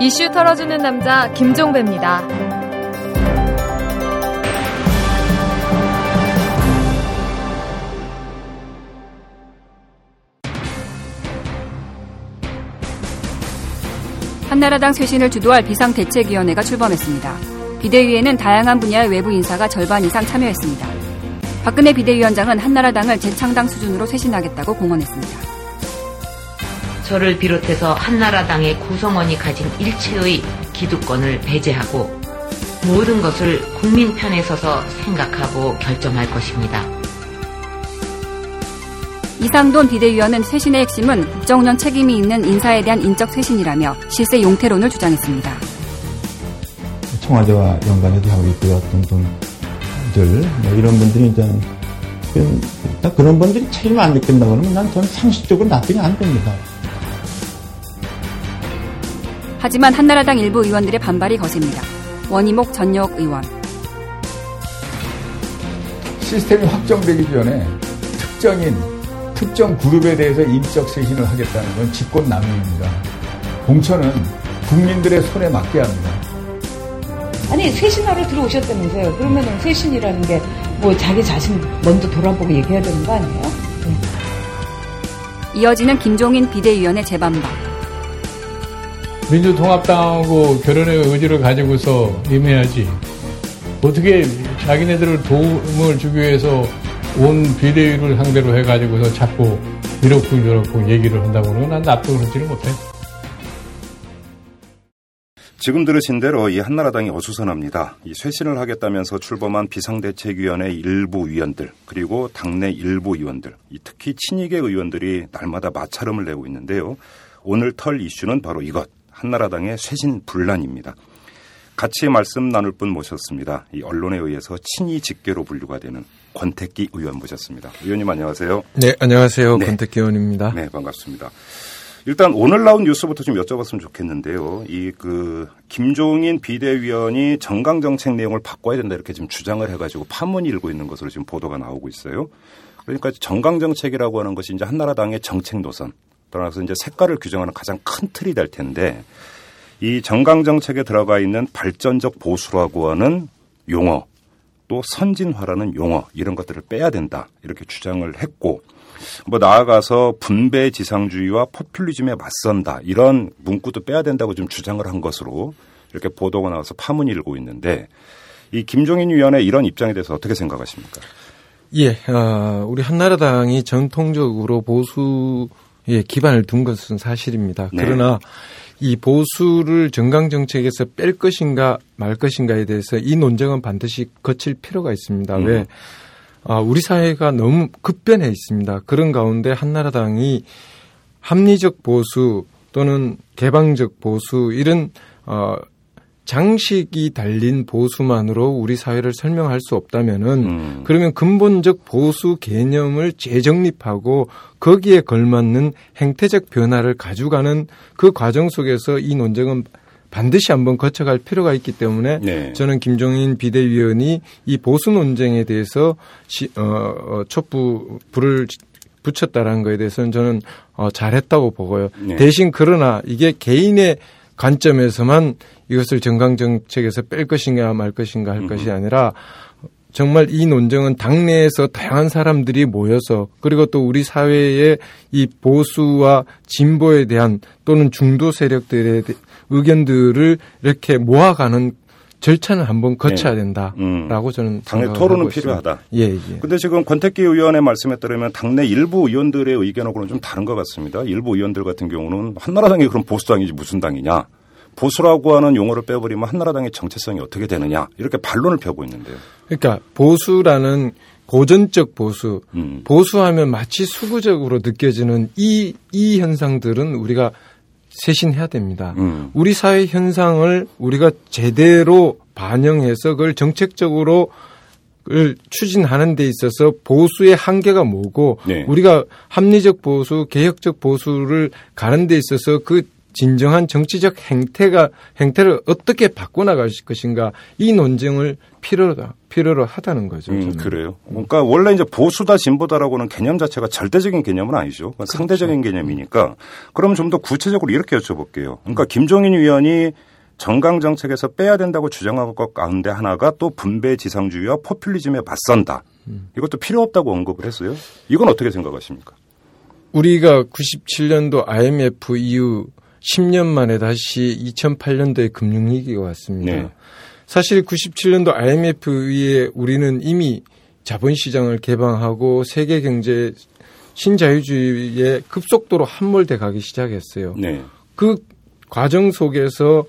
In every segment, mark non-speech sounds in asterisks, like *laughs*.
이슈 털어주는 남자 김종배입니다. 한나라당 쇄신을 주도할 비상대책위원회가 출범했습니다. 비대위에는 다양한 분야의 외부 인사가 절반 이상 참여했습니다. 박근혜 비대위원장은 한나라당을 재창당 수준으로 쇄신하겠다고 공언했습니다. 저를 비롯해서 한나라당의 구성원이 가진 일체의 기득권을 배제하고 모든 것을 국민 편에 서서 생각하고 결정할 것입니다. 이상돈 비대위원은 쇄신의 핵심은 국정운영 책임이 있는 인사에 대한 인적 쇄신이라며 실세 용태론을 주장했습니다. 청와대와 연관해서 하고 있고요. 어떤 분들, 뭐 이런 분들이 이제 딱 그런 분들이 책임 안 느낀다 그러면 난 저는 상식적으로 납득이 안 됩니다. 하지만 한나라당 일부 의원들의 반발이 거셉니다. 원희목 전역 의원. 시스템이 확정되기 전에 특정인, 특정 그룹에 대해서 인적 쇄신을 하겠다는 건 직권남용입니다. 공천은 국민들의 손에 맡겨야 합니다. 아니 쇄신하러 들어오셨다면서요. 그러면은 쇄신이라는 게 뭐 자기 자신 먼저 돌아보고 얘기해야 되는 거 아니에요? 네. 이어지는 김종인 비대위원의 재반박. 민주통합당하고 결혼의 의지를 가지고서 임해야지. 어떻게 자기네들을 도움을 주기 위해서 온 비대위를 상대로 해가지고서 자꾸 이렇고 저렇고 얘기를 한다고 그러면 난 납득을 하지를 못해. 지금 들으신 대로 이 한나라당이 어수선합니다. 이 쇄신을 하겠다면서 출범한 비상대책위원회 일부 위원들 그리고 당내 일부 의원들 특히 친이계 의원들이 날마다 마찰음을 내고 있는데요. 오늘 털 이슈는 바로 이것 한나라당의 쇄신 분란입니다. 같이 말씀 나눌 분 모셨습니다. 이 언론에 의해서 친이 직계로 분류가 되는 권택기 의원 모셨습니다. 의원님 안녕하세요. 네, 안녕하세요. 네. 권택기 의원입니다. 네, 반갑습니다. 일단 오늘 나온 뉴스부터 좀 여쭤봤으면 좋겠는데요. 이 그 김종인 비대위원이 정강 정책 내용을 바꿔야 된다 이렇게 지금 주장을 해가지고 파문이 일고 있는 것으로 지금 보도가 나오고 있어요. 그러니까 정강 정책이라고 하는 것이 이제 한나라당의 정책 노선 따라서 이제 색깔을 규정하는 가장 큰 틀이 될 텐데 이 정강 정책에 들어가 있는 발전적 보수라고 하는 용어 또 선진화라는 용어 이런 것들을 빼야 된다 이렇게 주장을 했고 뭐 나아가서 분배 지상주의와 포퓰리즘에 맞선다 이런 문구도 빼야 된다고 좀 주장을 한 것으로 이렇게 보도가 나와서 파문이 일고 있는데 이 김종인 위원의 이런 입장에 대해서 어떻게 생각하십니까? 예, 어, 우리 한나라당이 전통적으로 보수 에 기반을 둔 것은 사실입니다. 네. 그러나 이 보수를 정강 정책에서 뺄 것인가 말 것인가에 대해서 이 논쟁은 반드시 거칠 필요가 있습니다. 음. 왜? 아, 우리 사회가 너무 급변해 있습니다. 그런 가운데 한나라당이 합리적 보수 또는 개방적 보수 이런 어 장식이 달린 보수만으로 우리 사회를 설명할 수 없다면은 음. 그러면 근본적 보수 개념을 재정립하고 거기에 걸맞는 행태적 변화를 가져가는 그 과정 속에서 이 논쟁은 반드시 한번 거쳐갈 필요가 있기 때문에 네. 저는 김종인 비대위원이 이 보수 논쟁에 대해서 시, 어, 어, 촛불 불을 붙였다라는 거에 대해서는 저는 어, 잘했다고 보고요. 네. 대신 그러나 이게 개인의 관점에서만 이것을 정강정책에서 뺄 것인가 말 것인가 할 음. 것이 아니라 정말 이 논쟁은 당내에서 다양한 사람들이 모여서 그리고 또 우리 사회의 이 보수와 진보에 대한 또는 중도 세력들의 의견들을 이렇게 모아가는 절차는 한번 거쳐야 네. 된다라고 음. 저는 당내 토론은 필요하다. 예, 예. 근데 지금 권택기 의원의 말씀에 따르면 당내 일부 의원들의 의견하고는 좀 다른 것 같습니다. 일부 의원들 같은 경우는 한나라당이 그럼 보수당이지 무슨 당이냐. 보수라고 하는 용어를 빼버리면 한나라당의 정체성이 어떻게 되느냐 이렇게 반론을 펴고 있는데요. 그러니까 보수라는 고전적 보수, 음. 보수하면 마치 수구적으로 느껴지는 이, 이 현상들은 우리가 쇄신해야 됩니다. 음. 우리 사회 현상을 우리가 제대로 반영해서 그걸 정책적으로 을 추진하는 데 있어서 보수의 한계가 뭐고 네. 우리가 합리적 보수, 개혁적 보수를 가는 데 있어서 그 진정한 정치적 행태가 행태를 어떻게 바꿔나갈 것인가 이 논쟁을 필요로 필요로 하다는 거죠. 음, 그래요. 그러니까 원래 이제 보수다 진보다라고는 개념 자체가 절대적인 개념은 아니죠. 그러니까 그렇죠. 상대적인 개념이니까. 그럼 좀 더 구체적으로 이렇게 여쭤볼게요. 그러니까 김종인 위원이 정강 정책에서 빼야 된다고 주장한 것 가운데 하나가 또 분배 지상주의와 포퓰리즘에 맞선다. 음. 이것도 필요 없다고 언급을 했어요. 이건 어떻게 생각하십니까? 우리가 97년도 IMF 이후 10년 만에 다시 2008년도에 금융위기가 왔습니다. 네. 사실 97년도 IMF 이후에 우리는 이미 자본시장을 개방하고 세계 경제 신자유주의에 급속도로 함몰돼 가기 시작했어요. 네. 그 과정 속에서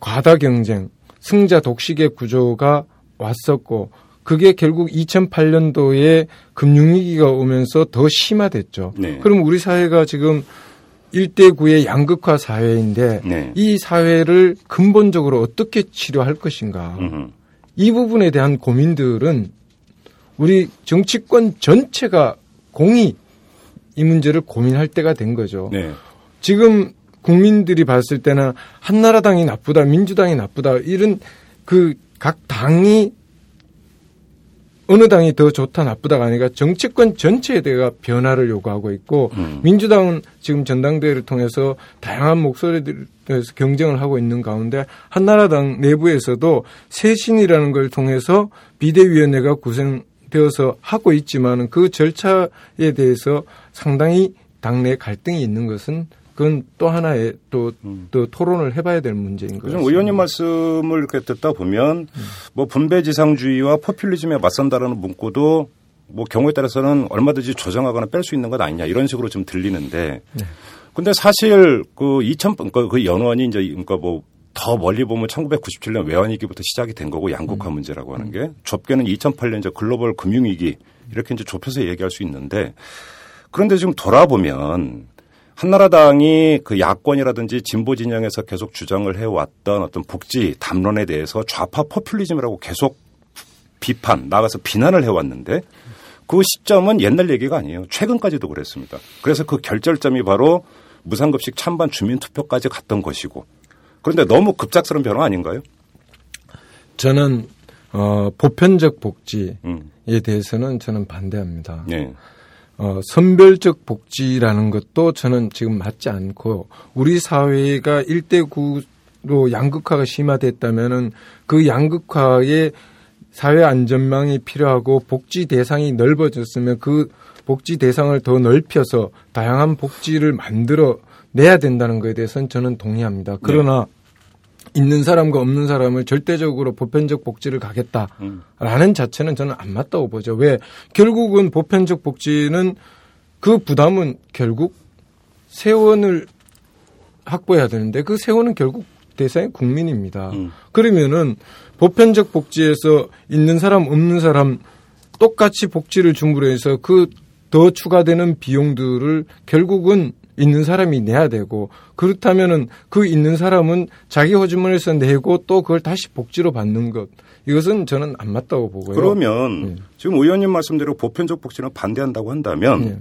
과다 경쟁, 승자 독식의 구조가 왔었고 그게 결국 2008년도에 금융위기가 오면서 더 심화됐죠. 네. 그럼 우리 사회가 지금 1대9의 양극화 사회인데 네. 이 사회를 근본적으로 어떻게 치료할 것인가. 음흠. 이 부분에 대한 고민들은 우리 정치권 전체가 공이 이 문제를 고민할 때가 된 거죠. 네. 지금 국민들이 봤을 때는 한나라당이 나쁘다, 민주당이 나쁘다 이런 그 각 당이 어느 당이 더 좋다 나쁘다가 아니라 정치권 전체에 대해 변화를 요구하고 있고 음. 민주당은 지금 전당대회를 통해서 다양한 목소리들 에서 경쟁을 하고 있는 가운데 한나라당 내부에서도 쇄신이라는 걸 통해서 비대위원회가 구성되어서 하고 있지만 그 절차에 대해서 상당히 당내 갈등이 있는 것은 그건 또 하나의 또, 음. 또 토론을 해봐야 될 문제인 거죠. 의원님 말씀을 이렇게 듣다 보면 음. 뭐 분배지상주의와 포퓰리즘에 맞선다라는 문구도 뭐 경우에 따라서는 얼마든지 조정하거나 뺄 수 있는 것 아니냐 이런 식으로 좀 들리는데 네. 근데 사실 그 2000, 그러니까 그 연원이 이제 그러니까 뭐 더 멀리 보면 1997년 외환위기부터 시작이 된 거고 양극화 음. 문제라고 하는 게 좁게는 2008년 이제 글로벌 금융위기 이렇게 이제 좁혀서 얘기할 수 있는데 그런데 지금 돌아보면 한나라당이 그 야권이라든지 진보 진영에서 계속 주장을 해왔던 어떤 복지 담론에 대해서 좌파 포퓰리즘이라고 계속 비판, 나가서 비난을 해왔는데 그 시점은 옛날 얘기가 아니에요. 최근까지도 그랬습니다. 그래서 그 결절점이 바로 무상급식 찬반 주민투표까지 갔던 것이고 그런데 너무 급작스러운 변화 아닌가요? 저는 어, 보편적 복지에 음. 대해서는 저는 반대합니다. 네. 어, 선별적 복지라는 것도 저는 지금 맞지 않고 우리 사회가 1대 9로 양극화가 심화됐다면은 그 양극화에 사회 안전망이 필요하고 복지 대상이 넓어졌으면 그 복지 대상을 더 넓혀서 다양한 복지를 만들어 내야 된다는 것에 대해서는 저는 동의합니다. 그러나 네. 있는 사람과 없는 사람을 절대적으로 보편적 복지를 가겠다라는 음. 자체는 저는 안 맞다고 보죠. 왜 결국은 보편적 복지는 그 부담은 결국 세원을 확보해야 되는데 그 세원은 결국 대상이 국민입니다. 음. 그러면은 보편적 복지에서 있는 사람 없는 사람 똑같이 복지를 중부로 해서 그 더 추가되는 비용들을 결국은 있는 사람이 내야 되고 그렇다면은 그 있는 사람은 자기 호주머니에서 내고 또 그걸 다시 복지로 받는 것 이것은 저는 안 맞다고 보고요. 그러면 네. 지금 의원님 말씀대로 보편적 복지는 반대한다고 한다면 네.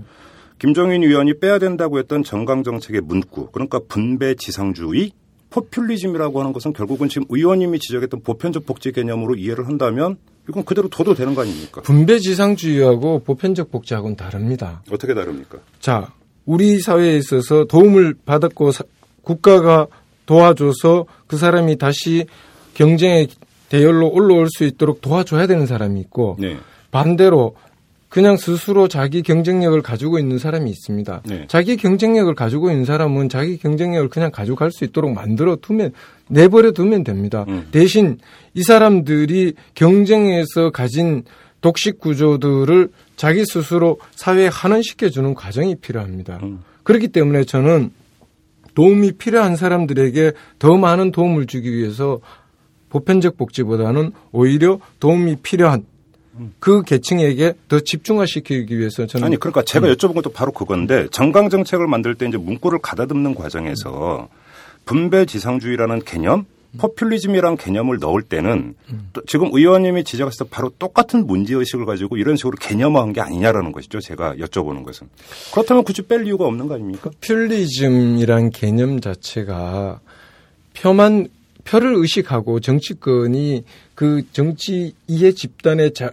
김종인 의원이 빼야 된다고 했던 정강 정책의 문구 그러니까 분배 지상주의 포퓰리즘이라고 하는 것은 결국은 지금 의원님이 지적했던 보편적 복지 개념으로 이해를 한다면 이건 그대로 둬도 되는 거 아닙니까? 분배지상주의하고 보편적 복지하고는 다릅니다. 어떻게 다릅니까? 자, 우리 사회에 있어서 도움을 받았고 사, 국가가 도와줘서 그 사람이 다시 경쟁의 대열로 올라올 수 있도록 도와줘야 되는 사람이 있고 네. 반대로 그냥 스스로 자기 경쟁력을 가지고 있는 사람이 있습니다. 네. 자기 경쟁력을 가지고 있는 사람은 자기 경쟁력을 그냥 가져갈 수 있도록 만들어 두면 내버려 두면 됩니다. 음. 대신 이 사람들이 경쟁에서 가진 독식 구조들을 자기 스스로 사회에 환원시켜 주는 과정이 필요합니다. 음. 그렇기 때문에 저는 도움이 필요한 사람들에게 더 많은 도움을 주기 위해서 보편적 복지보다는 오히려 도움이 필요한 그 계층에게 더 집중화시키기 위해서 저는 아니 그러니까 제가 음. 여쭤본 것도 바로 그건데 정강 정책을 만들 때 이제 문구를 가다듬는 과정에서 분배 지상주의라는 개념 포퓰리즘이란 개념을 넣을 때는 또 지금 의원님이 지적하셨을 때 바로 똑같은 문제의식을 가지고 이런 식으로 개념화한 게 아니냐라는 것이죠. 제가 여쭤보는 것은. 그렇다면 굳이 뺄 이유가 없는 거 아닙니까? 포퓰리즘이란 개념 자체가 표만 표를 의식하고 정치권이 그 정치 이해 집단의 자,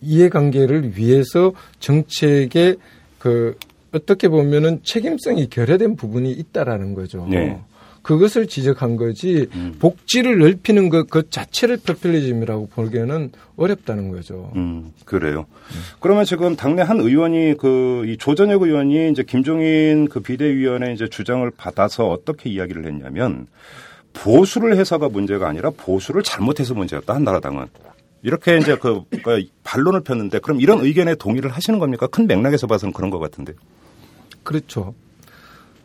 이해관계를 위해서 정책에 그 어떻게 보면은 책임성이 결여된 부분이 있다라는 거죠. 네. 그것을 지적한 거지 음. 복지를 넓히는 것 그 자체를 포퓰리즘이라고 보기에는 어렵다는 거죠. 음, 그래요. 그러면 지금 당내 한 의원이 그 이 조전혁 의원이 이제 김종인 그 비대위원회 이제 주장을 받아서 어떻게 이야기를 했냐면 보수를 해서가 문제가 아니라 보수를 잘못해서 문제였다 한나라당은 이렇게 이제 그, 그 반론을 폈는데 그럼 이런 의견에 동의를 하시는 겁니까? 큰 맥락에서 봐서는 그런 것 같은데. 그렇죠.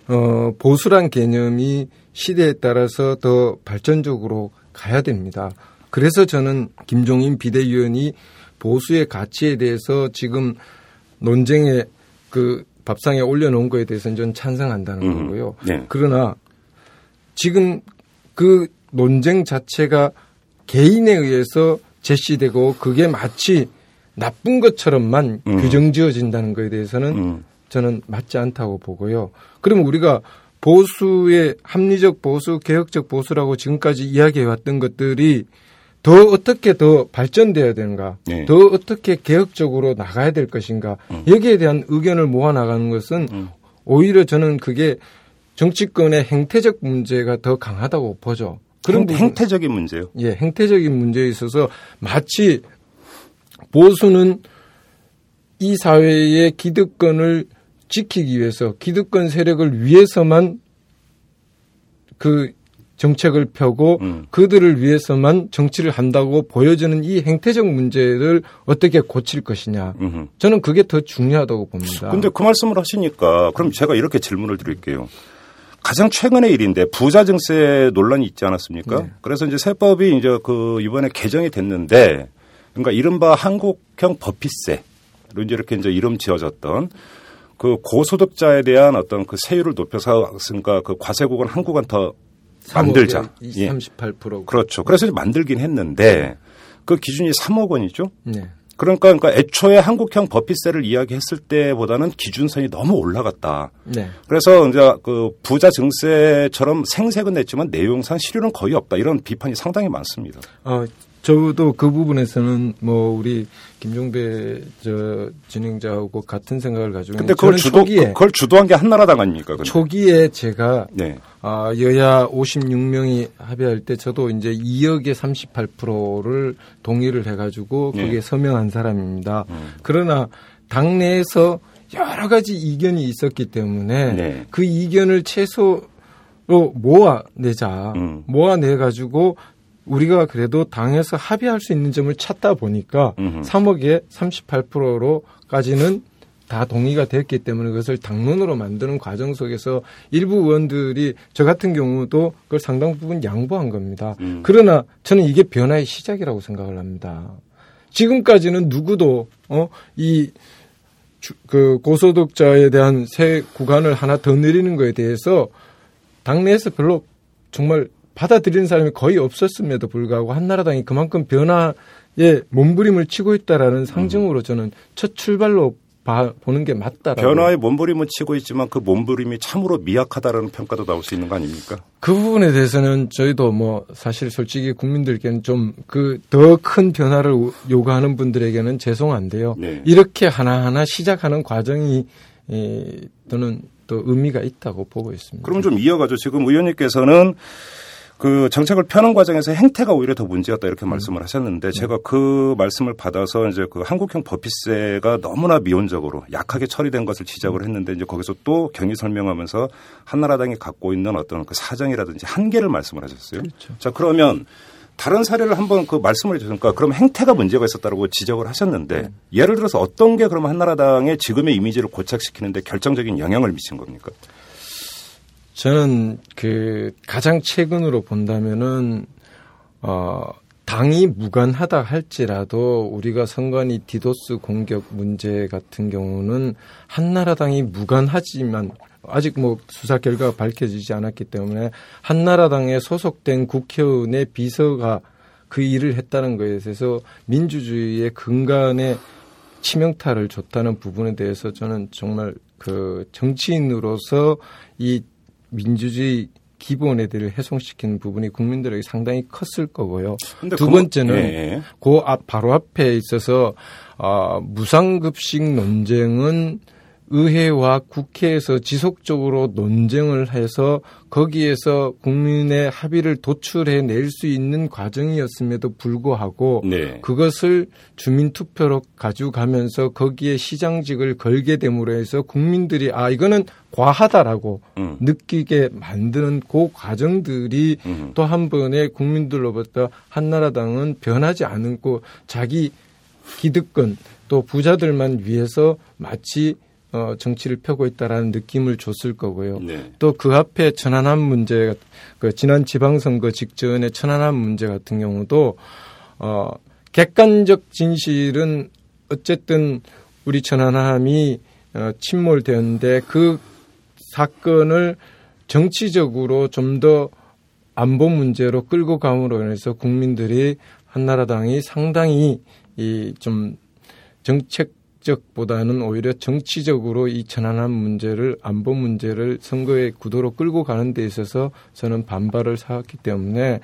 어, 보수란 개념이 시대에 따라서 더 발전적으로 가야 됩니다. 그래서 저는 김종인 비대위원이 보수의 가치에 대해서 지금 논쟁에 그 밥상에 올려놓은 거에 대해서는 전 찬성한다는 음, 거고요. 네. 그러나 지금 그 논쟁 자체가 개인에 의해서 제시되고 그게 마치 나쁜 것처럼만 음. 규정 지어진다는 거에 대해서는 음. 저는 맞지 않다고 보고요. 그러면 우리가 보수의 합리적 보수, 개혁적 보수라고 지금까지 이야기해 왔던 것들이 더 어떻게 더 발전돼야 되는가, 네. 더 어떻게 개혁적으로 나가야 될 것인가, 여기에 대한 의견을 모아 나가는 것은 음. 오히려 저는 그게 정치권의 행태적 문제가 더 강하다고 보죠. 그런 행, 행태적인 문제요. 예, 행태적인 문제에 있어서 마치 보수는 이 사회의 기득권을 지키기 위해서 기득권 세력을 위해서만 그 정책을 펴고 음. 그들을 위해서만 정치를 한다고 보여주는 이 행태적 문제를 어떻게 고칠 것이냐. 음흠. 저는 그게 더 중요하다고 봅니다. 근데 그 말씀을 하시니까 그럼 제가 이렇게 질문을 드릴게요. 가장 최근의 일인데 부자 증세 논란이 있지 않았습니까? 네. 그래서 이제 세법이 이제 그 이번에 개정이 됐는데 그러니까 이른바 한국형 버피세로 이제 이렇게 이제 이름 지어졌던 그 고소득자에 대한 어떤 그 세율을 높여서 그러니까 그 과세국은 한국은 더 만들자. 예. 38%. 그렇죠. 그래서 이제 만들긴 했는데 그 기준이 3억 원이죠. 네. 그러니까, 그러니까 애초에 한국형 버피세를 이야기했을 때보다는 기준선이 너무 올라갔다. 네. 그래서 이제 그 부자 증세처럼 생색은 냈지만 내용상 실효는 거의 없다. 이런 비판이 상당히 많습니다. 어, 저도 그 부분에서는 뭐 우리 김종배 저 진행자하고 같은 생각을 가지고 근데 있는데 그걸 주도 초기에 그걸 주도한 게 한나라당 아닙니까? 근데? 초기에 제가 네. 아, 여야 56명이 합의할 때 저도 이제 2억의 38%를 동의를 해가지고 네. 거기에 서명한 사람입니다. 음. 그러나 당내에서 여러 가지 이견이 있었기 때문에 네. 그 이견을 최소 로 모아내자. 음. 모아내 가지고 우리가 그래도 당에서 합의할 수 있는 점을 찾다 보니까 음흠. 3억에 38%로까지는 다 동의가 됐기 때문에 그것을 당론으로 만드는 과정 속에서 일부 의원들이 저 같은 경우도 그걸 상당 부분 양보한 겁니다. 음. 그러나 저는 이게 변화의 시작이라고 생각을 합니다. 지금까지는 누구도 어이 그 고소득자에 대한 세 구간을 하나 더 늘리는 거에 대해서 당내에서 별로 정말 받아들이는 사람이 거의 없었음에도 불구하고 한나라당이 그만큼 변화에 몸부림을 치고 있다라는 상징으로 저는 첫 출발로 봐, 보는 게 맞다라고. 변화에 몸부림은 치고 있지만 그 몸부림이 참으로 미약하다라는 평가도 나올 수 있는 거 아닙니까? 그 부분에 대해서는 저희도 뭐 사실 솔직히 국민들께는 좀 그 더 큰 변화를 요구하는 분들에게는 죄송한데요. 네. 이렇게 하나하나 시작하는 과정이 에, 저는 또 의미가 있다고 보고 있습니다. 그럼 좀 이어가죠. 지금 의원님께서는 그 정책을 펴는 과정에서 행태가 오히려 더 문제였다 이렇게 말씀을 하셨는데 제가 그 말씀을 받아서 이제 그 한국형 버피세가 너무나 미온적으로 약하게 처리된 것을 지적을 했는데 이제 거기서 또 경위 설명하면서 한나라당이 갖고 있는 어떤 그 사정이라든지 한계를 말씀을 하셨어요. 자 그러면 다른 사례를 한번 그 말씀을 해주니까 그럼 행태가 문제가 있었다고 지적을 하셨는데 예를 들어서 어떤 게 그러면 한나라당의 지금의 이미지를 고착시키는데 결정적인 영향을 미친 겁니까? 저는 그 가장 최근으로 본다면은 어 당이 무관하다 할지라도 우리가 선관위 디도스 공격 문제 같은 경우는 한나라당이 무관하지만 아직 뭐 수사 결과가 밝혀지지 않았기 때문에 한나라당에 소속된 국회의원의 비서가 그 일을 했다는 것에 대해서 민주주의의 근간에 치명타를 줬다는 부분에 대해서 저는 정말 그 정치인으로서 이 민주주의 기본에 대해 훼손시키는 부분이 국민들에게 상당히 컸을 거고요. 두 번째는 예, 예. 그 앞, 바로 앞에 있어서 어, 무상급식 논쟁은 의회와 국회에서 지속적으로 논쟁을 해서 거기에서 국민의 합의를 도출해 낼 수 있는 과정이었음에도 불구하고 네. 그것을 주민투표로 가지고 가면서 거기에 시장직을 걸게 됨으로 해서 국민들이 아 이거는 과하다라고 음. 느끼게 만드는 그 과정들이 음. 또한 번에 국민들로부터 한나라당은 변하지 않고 자기 기득권 또 부자들만 위해서 마치 어, 정치를 펴고 있다라는 느낌을 줬을 거고요. 네. 또그 앞에 천안함 문제, 그 지난 지방선거 직전에 천안함 문제 같은 경우도 어, 객관적 진실은 어쨌든 우리 천안함이 어, 침몰되었는데 그 사건을 정치적으로 좀 더 안보 문제로 끌고 감으로 인해서 국민들이 한나라당이 상당히 이 좀 정책 적보다는 오히려 정치적으로 이 천안함 문제를 안보 문제를 선거의 구도로 끌고 가는 데 있어서 저는 반발을 사왔기 때문에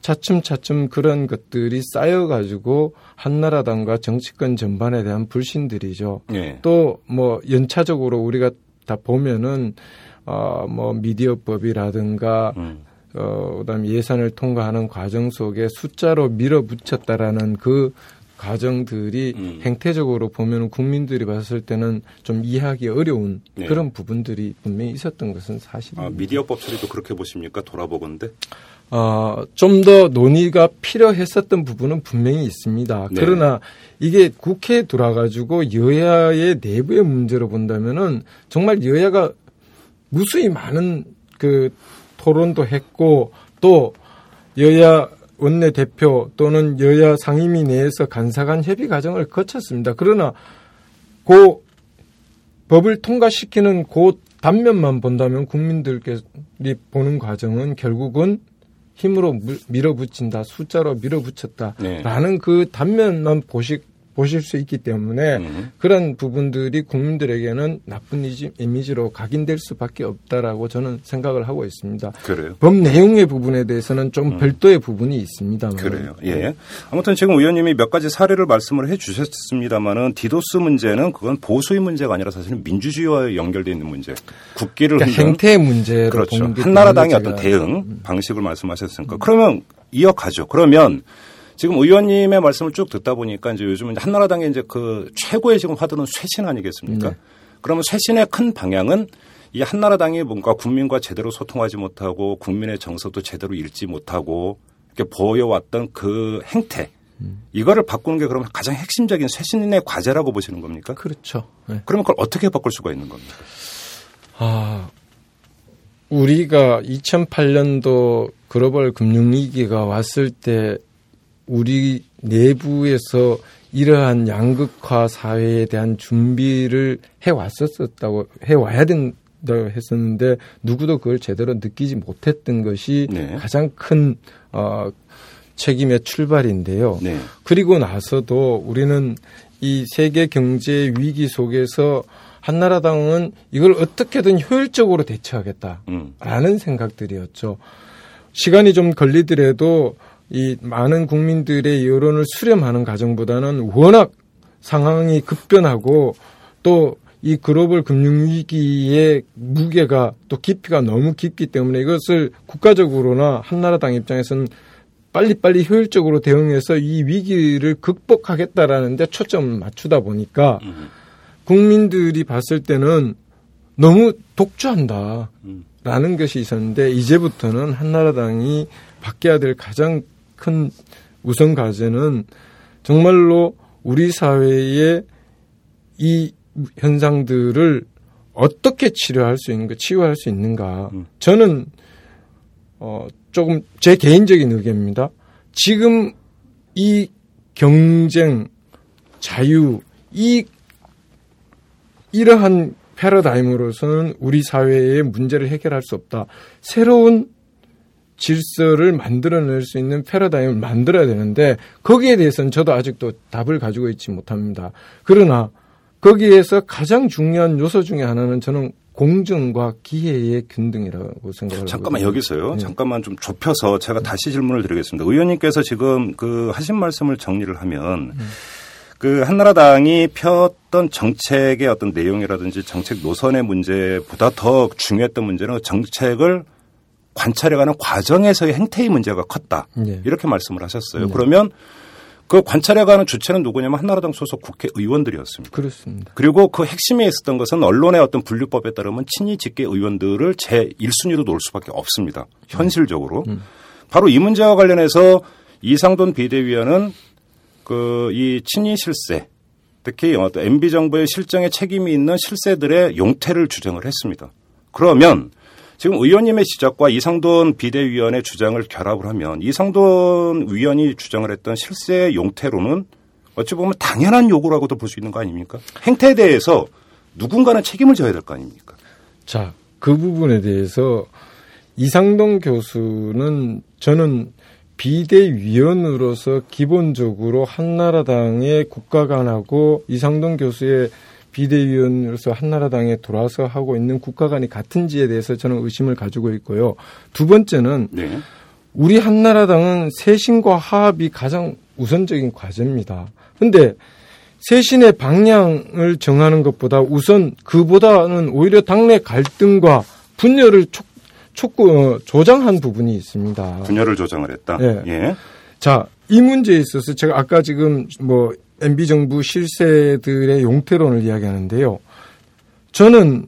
차츰차츰 그런 것들이 쌓여가지고 한나라당과 정치권 전반에 대한 불신들이죠. 네. 또뭐 연차적으로 우리가 다 보면은 어뭐 미디어법이라든가 음. 어 그다음 예산을 통과하는 과정 속에 숫자로 밀어붙였다라는 그 과정들이 음. 행태적으로 보면 국민들이 봤을 때는 좀 이해하기 어려운 네. 그런 부분들이 분명히 있었던 것은 사실입니다. 아, 미디어법 처리도 그렇게 보십니까? 돌아보건데? 어, 좀 더 논의가 필요했었던 부분은 분명히 있습니다. 네. 그러나 이게 국회에 들어와가지고 여야의 내부의 문제로 본다면은 정말 여야가 무수히 많은 그 토론도 했고 또 여야 원내대표 또는 여야 상임위 내에서 간사 간 협의 과정을 거쳤습니다. 그러나 그 법을 통과시키는 그 단면만 본다면 국민들께서 보는 과정은 결국은 힘으로 밀어붙인다, 숫자로 밀어붙였다라는 네. 그 단면만 보시, 보실 수 있기 때문에 음. 그런 부분들이 국민들에게는 나쁜 이미지 로 각인될 수밖에 없다라고 저는 생각을 하고 있습니다. 그래요. 법 내용의 부분에 대해서는 좀 음. 별도의 부분이 있습니다. 그래요. 예. 아무튼 지금 의원님이 몇 가지 사례를 말씀을 해 주셨습니다만은 디도스 문제는 그건 보수의 문제가 아니라 사실은 민주주의와 연결되어 있는 문제. 국기를 그러니까 행태의 문제로 그렇죠. 한나라당의 어떤 대응 음. 방식을 말씀하셨으니까 그러면 이어가죠. 그러면 지금 의원님의 말씀을 쭉 듣다 보니까 이제 요즘은 한나라당의 이제 그 최고의 지금 화두는 쇄신 아니겠습니까? 네. 그러면 쇄신의 큰 방향은 이 한나라당이 뭔가 국민과 제대로 소통하지 못하고 국민의 정서도 제대로 읽지 못하고 이렇게 보여왔던 그 행태 음. 이거를 바꾸는 게 그러면 가장 핵심적인 쇄신의 과제라고 보시는 겁니까? 그렇죠. 네. 그러면 그걸 어떻게 바꿀 수가 있는 겁니까? 아, 우리가 2008년도 글로벌 금융위기가 왔을 때 우리 내부에서 이러한 양극화 사회에 대한 준비를 해 왔었었다고 해 와야 된다고 했었는데 누구도 그걸 제대로 느끼지 못했던 것이 네. 가장 큰 어, 책임의 출발인데요. 네. 그리고 나서도 우리는 이 세계 경제 위기 속에서 한나라당은 이걸 어떻게든 효율적으로 대처하겠다라는 음. 생각들이었죠. 시간이 좀 걸리더라도 이 많은 국민들의 여론을 수렴하는 과정보다는 워낙 상황이 급변하고 또 이 글로벌 금융위기의 무게가 또 깊이가 너무 깊기 때문에 이것을 국가적으로나 한나라당 입장에서는 빨리빨리 효율적으로 대응해서 이 위기를 극복하겠다라는 데 초점을 맞추다 보니까 국민들이 봤을 때는 너무 독주한다. 라는 것이 있었는데 이제부터는 한나라당이 바뀌어야 될 가장 큰 우선 과제는 정말로 우리 사회의 이 현상들을 어떻게 치료할 수 있는가, 치유할 수 있는가. 음. 저는 어 조금 제 개인적인 의견입니다. 지금 이 경쟁, 자유, 이 이러한 패러다임으로서는 우리 사회의 문제를 해결할 수 없다. 새로운 질서를 만들어낼 수 있는 패러다임을 만들어야 되는데 거기에 대해서는 저도 아직도 답을 가지고 있지 못합니다. 그러나 거기에서 가장 중요한 요소 중에 하나는 저는 공정과 기회의 균등이라고 생각을 잠깐만 하거든요. 여기서요. 네. 잠깐만 좀 좁혀서 제가 다시 질문을 드리겠습니다. 의원님께서 지금 그 하신 말씀을 정리를 하면 그 한나라당이 폈던 정책의 어떤 내용이라든지 정책 노선의 문제보다 더 중요했던 문제는 그 정책을 관찰해 가는 과정에서의 행태의 문제가 컸다. 네. 이렇게 말씀을 하셨어요. 그러면 그 관찰해 가는 주체는 누구냐면 한나라당 소속 국회의원들이었습니다. 그렇습니다. 그리고 그 핵심에 있었던 것은 언론의 어떤 분류법에 따르면 친이 직계 의원들을 제 1순위로 놓을 수밖에 없습니다. 현실적으로. 바로 이 문제와 관련해서 이상돈 비대위원은 그 이 친이 실세 특히 MB 정부의 실정에 책임이 있는 실세들의 용태를 주장을 했습니다. 그러면 지금 의원님의 지적과 이상돈 비대위원의 주장을 결합을 하면 이상돈 위원이 주장을 했던 실세 용태로는 어찌 보면 당연한 요구라고도 볼 수 있는 거 아닙니까? 행태에 대해서 누군가는 책임을 져야 될 거 아닙니까? 자, 그 부분에 대해서 이상동 교수는 저는 비대위원으로서 기본적으로 한나라당의 국가관하고 이상동 교수의 비대위원으로서 한나라당에 돌아서 하고 있는 국가관이 같은지에 대해서 저는 의심을 가지고 있고요. 두 번째는 네. 우리 한나라당은 쇄신과 화합이 가장 우선적인 과제입니다. 근데 쇄신의 방향을 정하는 것보다 우선 그보다는 오히려 당내 갈등과 분열을 촉, 촉구, 어, 조장한 부분이 있습니다. 분열을 조장을 했다. 예. 예. 자, 이 문제에 있어서 제가 아까 지금 뭐 MB 정부 실세들의 용태론을 이야기하는데요. 저는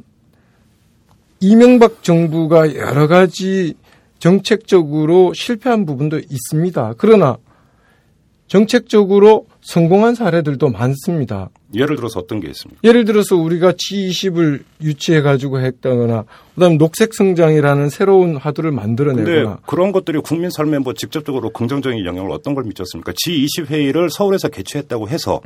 이명박 정부가 여러 가지 정책적으로 실패한 부분도 있습니다. 그러나 정책적으로 성공한 사례들도 많습니다. 예를 들어서 어떤 게 있습니까? 예를 들어서 우리가 G20을 유치해 가지고 했다거나 그다음 녹색 성장이라는 새로운 화두를 만들어내거나 그런 것들이 국민 삶에 뭐 직접적으로 긍정적인 영향을 어떤 걸 미쳤습니까? G20 회의를 서울에서 개최했다고 해서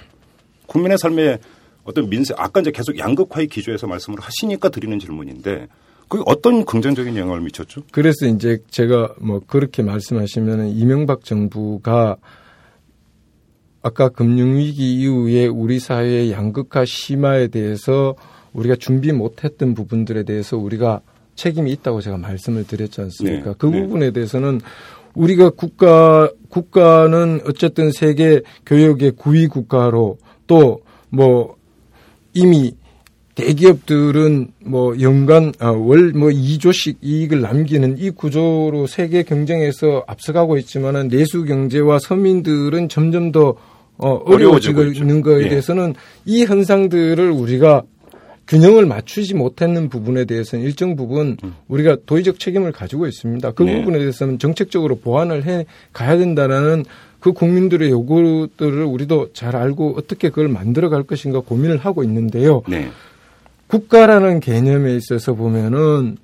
국민의 삶에 어떤 민생 아까 이제 계속 양극화의 기조에서 말씀을 하시니까 드리는 질문인데 그 어떤 긍정적인 영향을 미쳤죠? 그래서 이제 제가 뭐 그렇게 말씀하시면 이명박 정부가 아까 금융위기 이후에 우리 사회의 양극화 심화에 대해서 우리가 준비 못했던 부분들에 대해서 우리가 책임이 있다고 제가 말씀을 드렸지 않습니까? 네, 그 네. 부분에 대해서는 우리가 국가 국가는 어쨌든 세계 교역의 구위 국가로 또 뭐 이미 대기업들은 뭐 연간 월뭐 2조씩 이익을 남기는 이 구조로 세계 경쟁에서 앞서가고 있지만은 내수 경제와 서민들은 점점 더 어, 어려워지고. 있는 거에 예. 대해서는 이 현상들을 우리가 균형을 맞추지 못했는 부분에 대해서는 일정 부분 우리가 도의적 책임을 가지고 있습니다. 그 음. 네. 부분에 대해서는 정책적으로 보완을 해 가야 된다라는 그 국민들의 요구들을 우리도 잘 알고 어떻게 그걸 만들어 갈 것인가 고민을 하고 있는데요. 네. 국가라는 개념에 있어서 보면은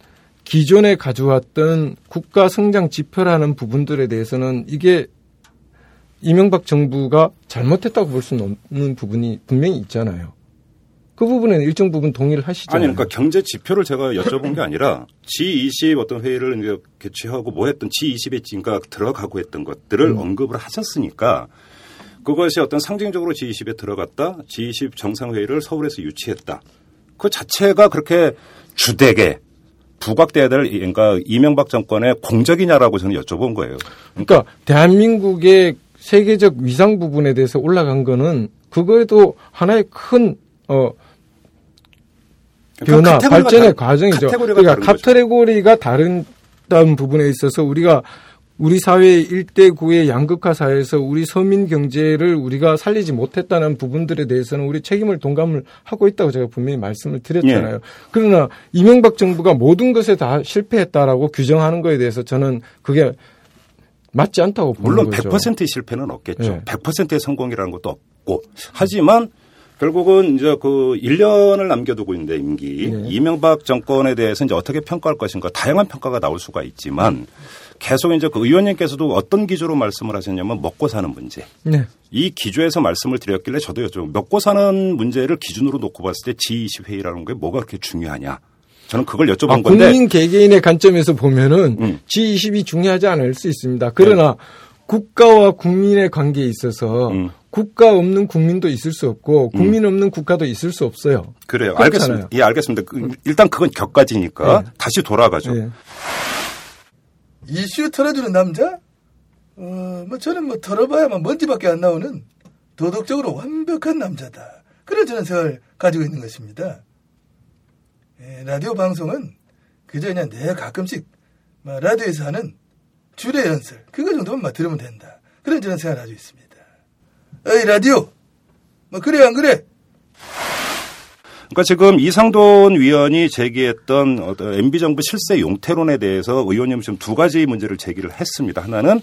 기존에 가져왔던 국가 성장 지표라는 부분들에 대해서는 이게 이명박 정부가 잘못했다고 볼 수는 없는 부분이 분명히 있잖아요. 그 부분에는 일정 부분 동의를 하시잖아요. 아니 그러니까 경제 지표를 제가 여쭤본 게 아니라 G20 어떤 회의를 이제 개최하고 뭐 했던 G20에 지금까 들어가고 했던 것들을 언급을 하셨으니까 그것이 어떤 상징적으로 G20에 들어갔다. G20 정상회의를 서울에서 유치했다. 그 자체가 그렇게 주되게 부각돼야 될 그러니까 이명박 정권의 공적이냐라고 저는 여쭤본 거예요. 그러니까 대한민국의 세계적 위상 부분에 대해서 올라간 거는 그거에도 하나의 큰 어, 변화, 발전의 다- 과정이죠. 그러니까 다른. 카테고리가 다른다는 부분에 있어서 우리가 우리 사회의 1대9의 양극화 사회에서 우리 서민 경제를 우리가 살리지 못했다는 부분들에 대해서는 우리 책임을 동감을 하고 있다고 제가 분명히 말씀을 드렸잖아요. 예. 그러나 이명박 정부가 모든 것에 다 실패했다라고 규정하는 거에 대해서 저는 그게 맞지 않다고 보는 물론 거죠. 100%의 실패는 없겠죠. 네. 100%의 성공이라는 것도 없고. 하지만 결국은 이제 그 1년을 남겨두고 있는데 임기 네. 이명박 정권에 대해서 이제 어떻게 평가할 것인가 다양한 평가가 나올 수가 있지만 계속 이제 그 의원님께서도 어떤 기조로 말씀을 하셨냐면 먹고 사는 문제. 네. 이 기조에서 말씀을 드렸길래 저도 여쭤 먹고 사는 문제를 기준으로 놓고 봤을 때 G20 회의라는 게 뭐가 그렇게 중요하냐. 저는 그걸 여쭤본 아, 건데. 국민 개개인의 관점에서 보면은 음. G20이 중요하지 않을 수 있습니다. 그러나 국가와 국민의 관계에 있어서 음. 국가 없는 국민도 있을 수 없고 국민 없는 국가도 있을 수 없어요. 그래요. 그렇잖아요. 알겠습니다. 예, 알겠습니다. 그, 일단 그건 격가지니까 네. 다시 돌아가죠. 예. 이슈 털어주는 남자? 어, 뭐 저는 뭐 털어봐야만 먼지밖에 안 나오는 도덕적으로 완벽한 남자다. 그런 저는 생각을 가지고 있는 것입니다. 예, 라디오 방송은 그저 그냥 내가 가끔씩 막 라디오에서 하는 주례 연설 그거 정도만 막 들으면 된다. 그런 저는 생각을 가지고 있습니다. 어이 라디오 뭐 그래 안 그래? 그러니까 지금 이상돈 위원이 제기했던 어떤 MB 정부 실세 용태론에 대해서 의원님 지금 두 가지 문제를 제기를 했습니다. 하나는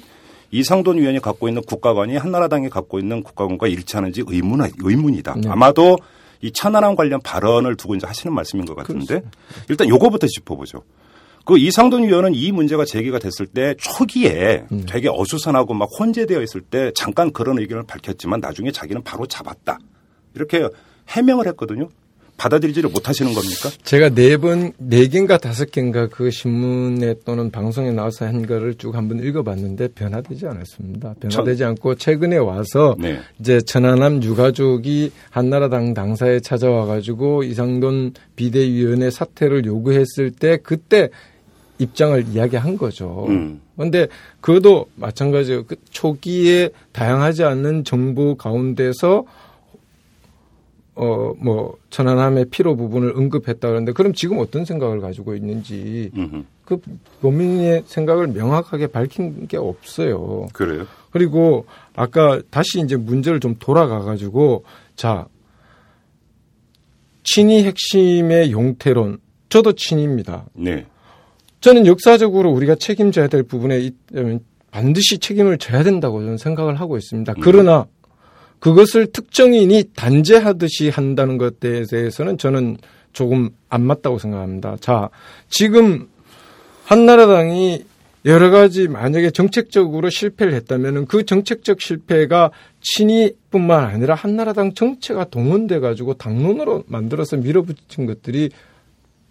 이상돈 위원이 갖고 있는 국가관이 한나라당이 갖고 있는 국가관과 일치하는지 의문 의문이다. 네. 아마도 이 천안함 관련 발언을 두고 이제 하시는 말씀인 것 같은데 일단 요거부터 짚어보죠. 그 이상돈 위원은 이 문제가 제기가 됐을 때 초기에 되게 어수선하고 막 혼재되어 있을 때 잠깐 그런 의견을 밝혔지만 나중에 자기는 바로 잡았다. 이렇게 해명을 했거든요. 받아들이지를 못하시는 겁니까? 제가 네 번, 네 개인가 다섯 개인가 그 신문에 또는 방송에 나와서 한 거를 쭉 한번 읽어봤는데 변화되지 않았습니다. 변화되지 않고 최근에 와서 네. 이제 천안함 유가족이 한나라당 당사에 찾아와가지고 이상돈 비대위원회 사퇴를 요구했을 때 그때 입장을 이야기한 거죠. 음. 그런데 그것도 마찬가지예요. 그 초기에 다양하지 않는 정보 가운데서 어, 뭐, 천안함의 피로 부분을 언급했다 그러는데, 그럼 지금 어떤 생각을 가지고 있는지, 음흠. 그 본인의 생각을 명확하게 밝힌 게 없어요. 그래요. 그리고 아까 다시 이제 문제를 좀 돌아가가지고, 자, 친이 핵심의 용태론, 저도 친입니다. 네. 저는 역사적으로 우리가 책임져야 될 부분에 있다면 반드시 책임을 져야 된다고 저는 생각을 하고 있습니다. 그러나 그것을 특정인이 단죄하듯이 한다는 것에 대해서는 저는 조금 안 맞다고 생각합니다. 자, 지금 한나라당이 여러 가지 만약에 정책적으로 실패를 했다면 그 정책적 실패가 친이뿐만 아니라 한나라당 정체가 동원돼 가지고 당론으로 만들어서 밀어붙인 것들이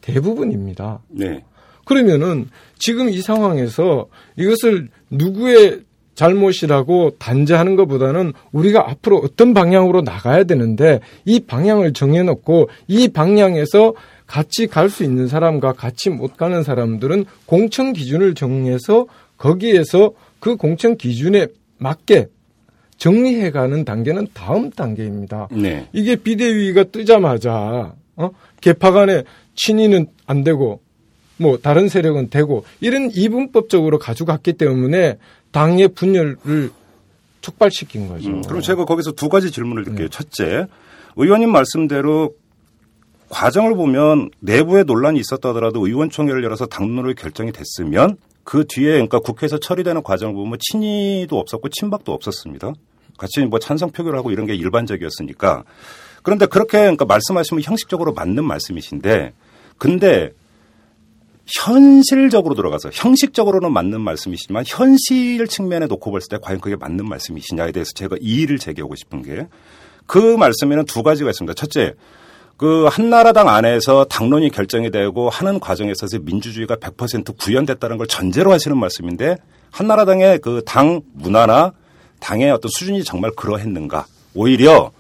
대부분입니다. 네. 그러면은 지금 이 상황에서 이것을 누구의 잘못이라고 단죄하는 것보다는 우리가 앞으로 어떤 방향으로 나가야 되는데 이 방향을 정해놓고 이 방향에서 같이 갈 수 있는 사람과 같이 못 가는 사람들은 공천 기준을 정해서 거기에서 그 공천 기준에 맞게 정리해가는 단계는 다음 단계입니다. 네. 이게 비대위가 뜨자마자 어? 개파 간에 친이는 안 되고 뭐 다른 세력은 되고 이런 이분법적으로 가져갔기 때문에 당의 분열을 촉발시킨 거죠. 음, 그럼 제가 거기서 두 가지 질문을 드릴게요. 첫째, 의원님 말씀대로 과정을 보면 내부에 논란이 있었다 하더라도 의원총회를 열어서 당론으로 결정이 됐으면 그 뒤에 그러니까 국회에서 처리되는 과정을 보면 친이도 없었고 친박도 없었습니다. 같이 뭐 찬성 표결을 하고 이런 게 일반적이었으니까. 그런데 그렇게 그러니까 말씀하시면 형식적으로 맞는 말씀이신데 근데 현실적으로 들어가서 형식적으로는 맞는 말씀이시지만 현실 측면에 놓고 봤을 때 과연 그게 맞는 말씀이시냐에 대해서 제가 이의를 제기하고 싶은 게 그 말씀에는 두 가지가 있습니다. 첫째, 그 한나라당 안에서 당론이 결정이 되고 하는 과정에 있어서 민주주의가 100% 구현됐다는 걸 전제로 하시는 말씀인데 한나라당의 그 당 문화나 당의 어떤 수준이 정말 그러했는가? 오히려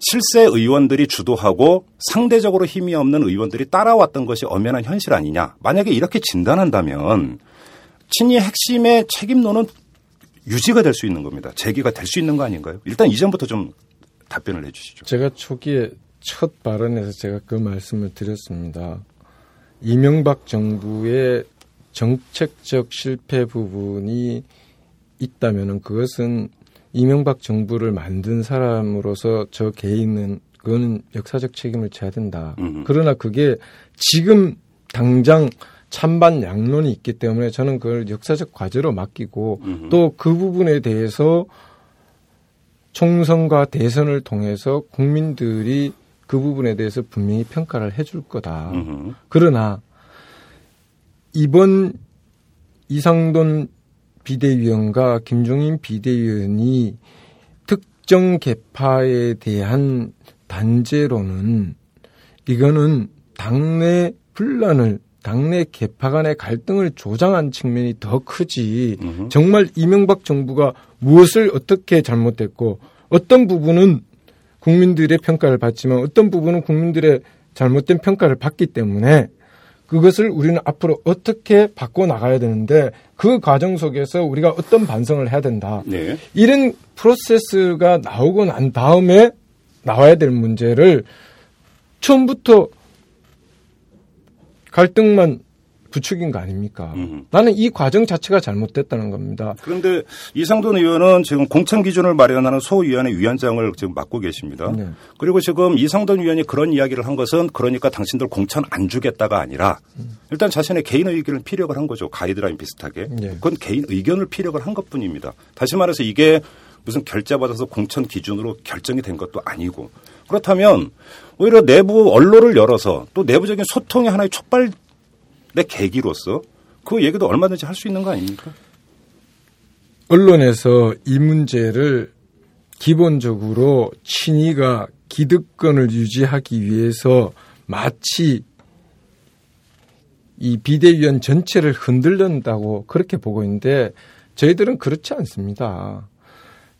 실세 의원들이 주도하고 상대적으로 힘이 없는 의원들이 따라왔던 것이 엄연한 현실 아니냐. 만약에 이렇게 진단한다면 친이 핵심의 책임론은 유지가 될 수 있는 겁니다. 제기가 될 수 있는 거 아닌가요? 일단 이전부터 좀 답변을 해 주시죠. 제가 초기에 첫 발언에서 제가 그 말씀을 드렸습니다. 이명박 정부의 정책적 실패 부분이 있다면은 그것은 이명박 정부를 만든 사람으로서 저 개인은 그거는 역사적 책임을 져야 된다. 음. 그러나 그게 지금 당장 찬반 양론이 있기 때문에 저는 그걸 역사적 과제로 맡기고 음. 또그 부분에 대해서 총선과 대선을 통해서 국민들이 그 부분에 대해서 분명히 평가를 해줄 거다. 음흠. 그러나 이번 이상돈 비대위원과 김종인 비대위원이 특정 개파에 대한 단죄로는 이거는 당내 분란을 당내 개파 간의 갈등을 조장한 측면이 더 크지. 음흠. 정말 이명박 정부가 무엇을 어떻게 잘못했고 어떤 부분은 국민들의 평가를 받지만 어떤 부분은 국민들의 잘못된 평가를 받기 때문에 그것을 우리는 앞으로 어떻게 바꿔 나가야 되는데 그 과정 속에서 우리가 어떤 반성을 해야 된다. 네. 이런 프로세스가 나오고 난 다음에 나와야 될 문제를 처음부터 갈등만 부추긴 거 아닙니까? 음. 나는 이 과정 자체가 잘못됐다는 겁니다. 그런데 이상돈 의원은 지금 공천 기준을 마련하는 소위원회 위원장을 지금 맡고 계십니다. 네. 그리고 지금 이상돈 의원이 그런 이야기를 한 것은 그러니까 당신들 공천 안 주겠다가 아니라 일단 자신의 개인 의견을 피력을 한 거죠. 가이드라인 비슷하게. 네. 그건 개인 의견을 피력을 한 것뿐입니다. 다시 말해서 이게 무슨 결제 받아서 공천 기준으로 결정이 된 것도 아니고 그렇다면 오히려 내부 언론을 열어서 또 내부적인 소통의 하나의 촉발 의 계기로서 그 얘기도 얼마든지 할 수 있는 거 아닙니까? 언론에서 이 문제를 기본적으로 친이가 기득권을 유지하기 위해서 마치 이 비대위원 전체를 흔들른다고 그렇게 보고 있는데 저희들은 그렇지 않습니다.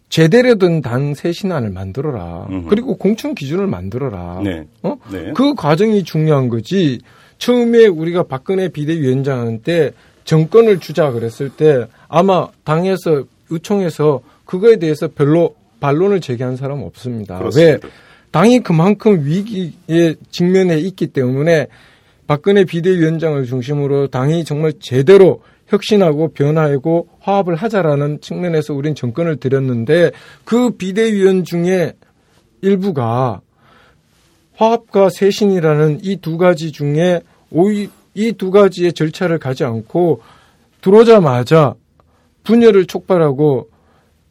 제대로 된당 쇄신안을 만들어라. 음흠. 그리고 공천 기준을 만들어라. 네. 어? 네. 그 과정이 중요한 거지. 처음에 우리가 박근혜 비대위원장한테 정권을 주자 그랬을 때 아마 당에서 의총에서 그거에 대해서 별로 반론을 제기한 사람 없습니다. 그렇습니다. 왜? 당이 그만큼 위기에 직면해 있기 때문에 박근혜 비대위원장을 중심으로 당이 정말 제대로 혁신하고 변화하고 화합을 하자라는 측면에서 우린 정권을 드렸는데 그 비대위원 중에 일부가 화합과 쇄신이라는 이 두 가지 중에 오이 이 두 가지의 절차를 가지 않고 들어오자마자 분열을 촉발하고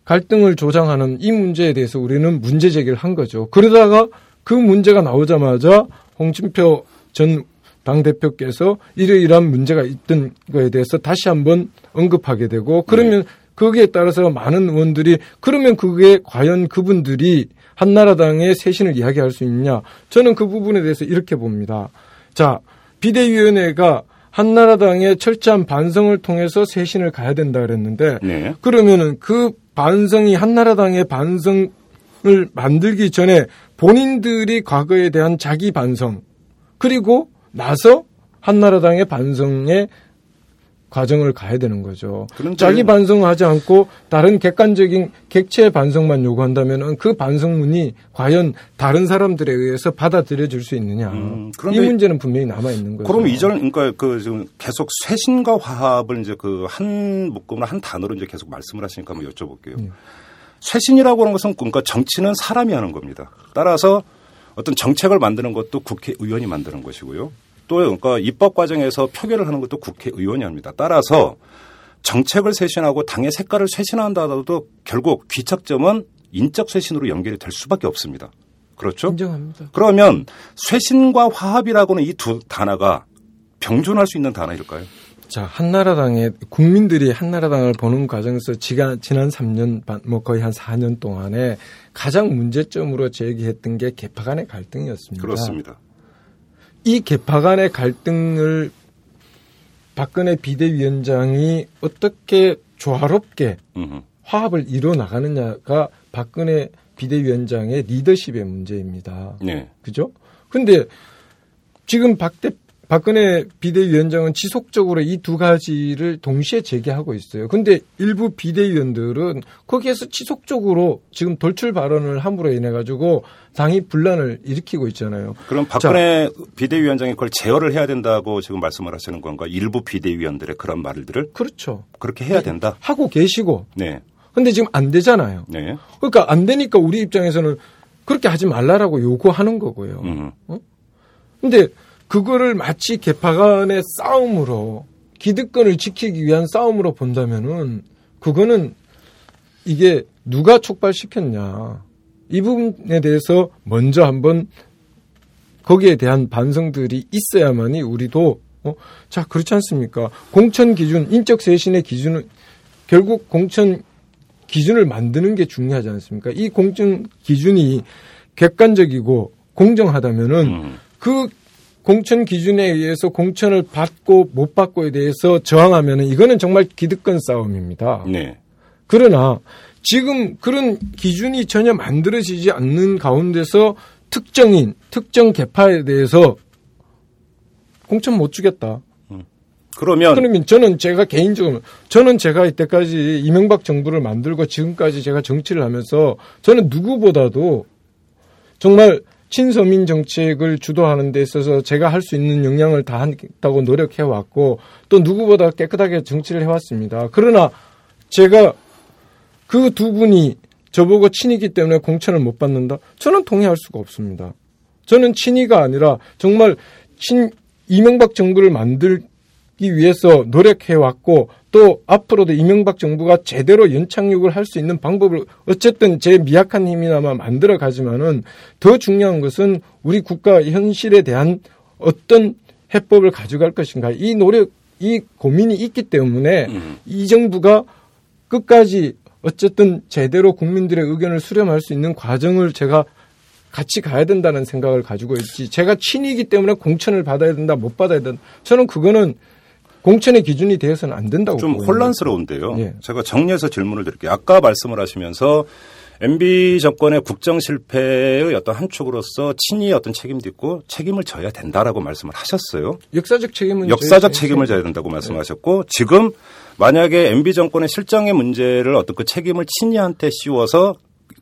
갈등을 조장하는 이 문제에 대해서 우리는 문제 제기를 한 거죠. 그러다가 그 문제가 나오자마자 홍준표 전 당대표께서 이러이러한 문제가 있던 거에 대해서 다시 한번 언급하게 되고 그러면 거기에 따라서 많은 의원들이 그러면 그게 과연 그분들이 한나라당의 쇄신을 이야기할 수 있냐? 저는 그 부분에 대해서 이렇게 봅니다. 자, 비대위원회가 한나라당의 철저한 반성을 통해서 쇄신을 가야 된다 그랬는데 네. 그러면은 그 반성이 한나라당의 반성을 만들기 전에 본인들이 과거에 대한 자기 반성 그리고 나서 한나라당의 반성의 과정을 가야 되는 거죠. 자기 반성하지 않고 다른 객관적인 객체 반성만 요구한다면 그 반성문이 과연 다른 사람들에 의해서 받아들여질 수 있느냐. 음, 이 문제는 분명히 남아 있는 거죠. 그럼 이전 그러니까 그 지금 계속 쇄신과 화합을 이제 그 한 묶음으로 한 단어로 이제 계속 말씀을 하시니까 한번 여쭤볼게요. 네. 쇄신이라고 하는 것은 그러니까 정치는 사람이 하는 겁니다. 따라서 어떤 정책을 만드는 것도 국회의원이 만드는 것이고요. 또 그러니까 입법 과정에서 표결을 하는 것도 국회의원이 합니다. 따라서 정책을 쇄신하고 당의 색깔을 쇄신한다 하더라도 결국 귀착점은 인적 쇄신으로 연결이 될 수밖에 없습니다. 그렇죠? 인정합니다. 그러면 쇄신과 화합이라고는 이 두 단어가 병존할 수 있는 단어일까요? 자, 한나라당의 국민들이 한나라당을 보는 과정에서 지가 지난 3년 반, 뭐 거의 한 4년 동안에 가장 문제점으로 제기했던 게 개파 간의 갈등이었습니다. 그렇습니다. 이 개파 간의 갈등을 박근혜 비대위원장이 어떻게 조화롭게 음흠. 화합을 이뤄 나가느냐가 박근혜 비대위원장의 리더십의 문제입니다. 네. 그죠? 근데 지금 박 대 박근혜 비대위원장은 지속적으로 이 두 가지를 동시에 제기하고 있어요. 근데 일부 비대위원들은 거기에서 지속적으로 지금 돌출 발언을 함으로 인해 가지고 당이 분란을 일으키고 있잖아요. 그럼 박근혜 비대위원장이 그걸 제어를 해야 된다고 지금 말씀을 하시는 건가? 일부 비대위원들의 그런 말들을 그렇죠. 그렇게 해야 된다. 하고 계시고. 네. 근데 지금 안 되잖아요. 네. 그러니까 안 되니까 우리 입장에서는 그렇게 하지 말라라고 요구하는 거고요. 음. 근데 그거를 마치 개파 간의 싸움으로 기득권을 지키기 위한 싸움으로 본다면은 그거는 이게 누가 촉발시켰냐. 이 부분에 대해서 먼저 한번 거기에 대한 반성들이 있어야만이 우리도 어? 자 그렇지 않습니까? 공천 기준, 인적 쇄신의 기준은 결국 공천 기준을 만드는 게 중요하지 않습니까? 이 공천 기준이 객관적이고 공정하다면은 음. 그 공천 기준에 의해서 공천을 받고 못 받고에 대해서 저항하면은 이거는 정말 기득권 싸움입니다. 네. 그러나 지금 그런 기준이 전혀 만들어지지 않는 가운데서 특정인, 특정 개파에 대해서 공천 못 주겠다. 그러면 그러면 저는 제가 개인적으로 저는 제가 이때까지 이명박 정부를 만들고 지금까지 제가 정치를 하면서 저는 누구보다도 정말 친서민 정책을 주도하는 데 있어서 제가 할 수 있는 역량을 다 한다고 노력해 왔고 또 누구보다 깨끗하게 정치를 해 왔습니다. 그러나 제가 그 두 분이 저보고 친이기 때문에 공천을 못 받는다? 저는 동의할 수가 없습니다. 저는 친이가 아니라 정말 친 이명박 정부를 만들 기 위해서 노력해 왔고 또 앞으로도 이명박 정부가 제대로 연착륙을 할 수 있는 방법을 어쨌든 제 미약한 힘이나마 만들어 가지만은 더 중요한 것은 우리 국가 현실에 대한 어떤 해법을 가져갈 것인가 이 노력 이 고민이 있기 때문에 이 정부가 끝까지 어쨌든 제대로 국민들의 의견을 수렴할 수 있는 과정을 제가 같이 가야 된다는 생각을 가지고 있지. 제가 친이기 때문에 공천을 받아야 된다, 못 받아야 된다. 저는 그거는 공천의 기준이 되어서는 안 된다고 좀 보거든요. 혼란스러운데요. 예. 제가 정리해서 질문을 드릴게요. 아까 말씀을 하시면서 MB 정권의 국정 실패의 어떤 한 축으로서 친이의 어떤 책임도 있고 책임을 져야 된다라고 말씀을 하셨어요. 역사적 책임은 역사적 책임을 져야 된다고 말씀하셨고 지금 만약에 MB 정권의 실정의 문제를 어떤 그 책임을 친이한테 씌워서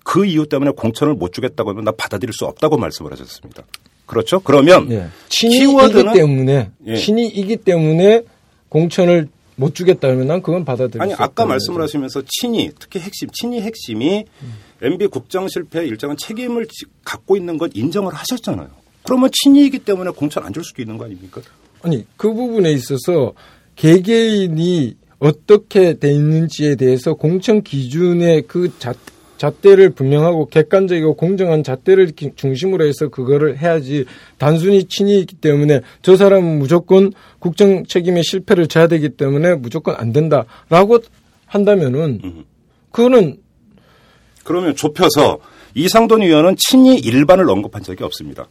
그 이유 때문에 공천을 못 주겠다고 하면 나 받아들일 수 없다고 말씀을 하셨습니다. 그렇죠? 그러면 예. 친이이기 키워드는 때문에 예. 친이이기 때문에 공천을 못 주겠다면 난 그건 받아들일 아니 수 아까 말씀을. 하시면서 친이 특히 핵심 친이 핵심이 MB 국정 실패에 일정한 책임을 지- 갖고 있는 건 인정을 하셨잖아요. 그러면 친이이기 때문에 공천 안 줄 수도 있는 거 아닙니까? 아니 그 부분에 있어서 개개인이 어떻게 돼 있는지에 대해서 공천 기준의 그 잣, 잣대를 분명하고 객관적이고 공정한 잣대를 기- 중심으로 해서 그거를 해야지 단순히 친이기 때문에 저 사람은 무조건 국정 책임의 실패를 져야 되기 때문에 무조건 안 된다라고 한다면은 그거는 그러면 좁혀서 이상돈 의원은 친이 일반을 언급한 적이 없습니다.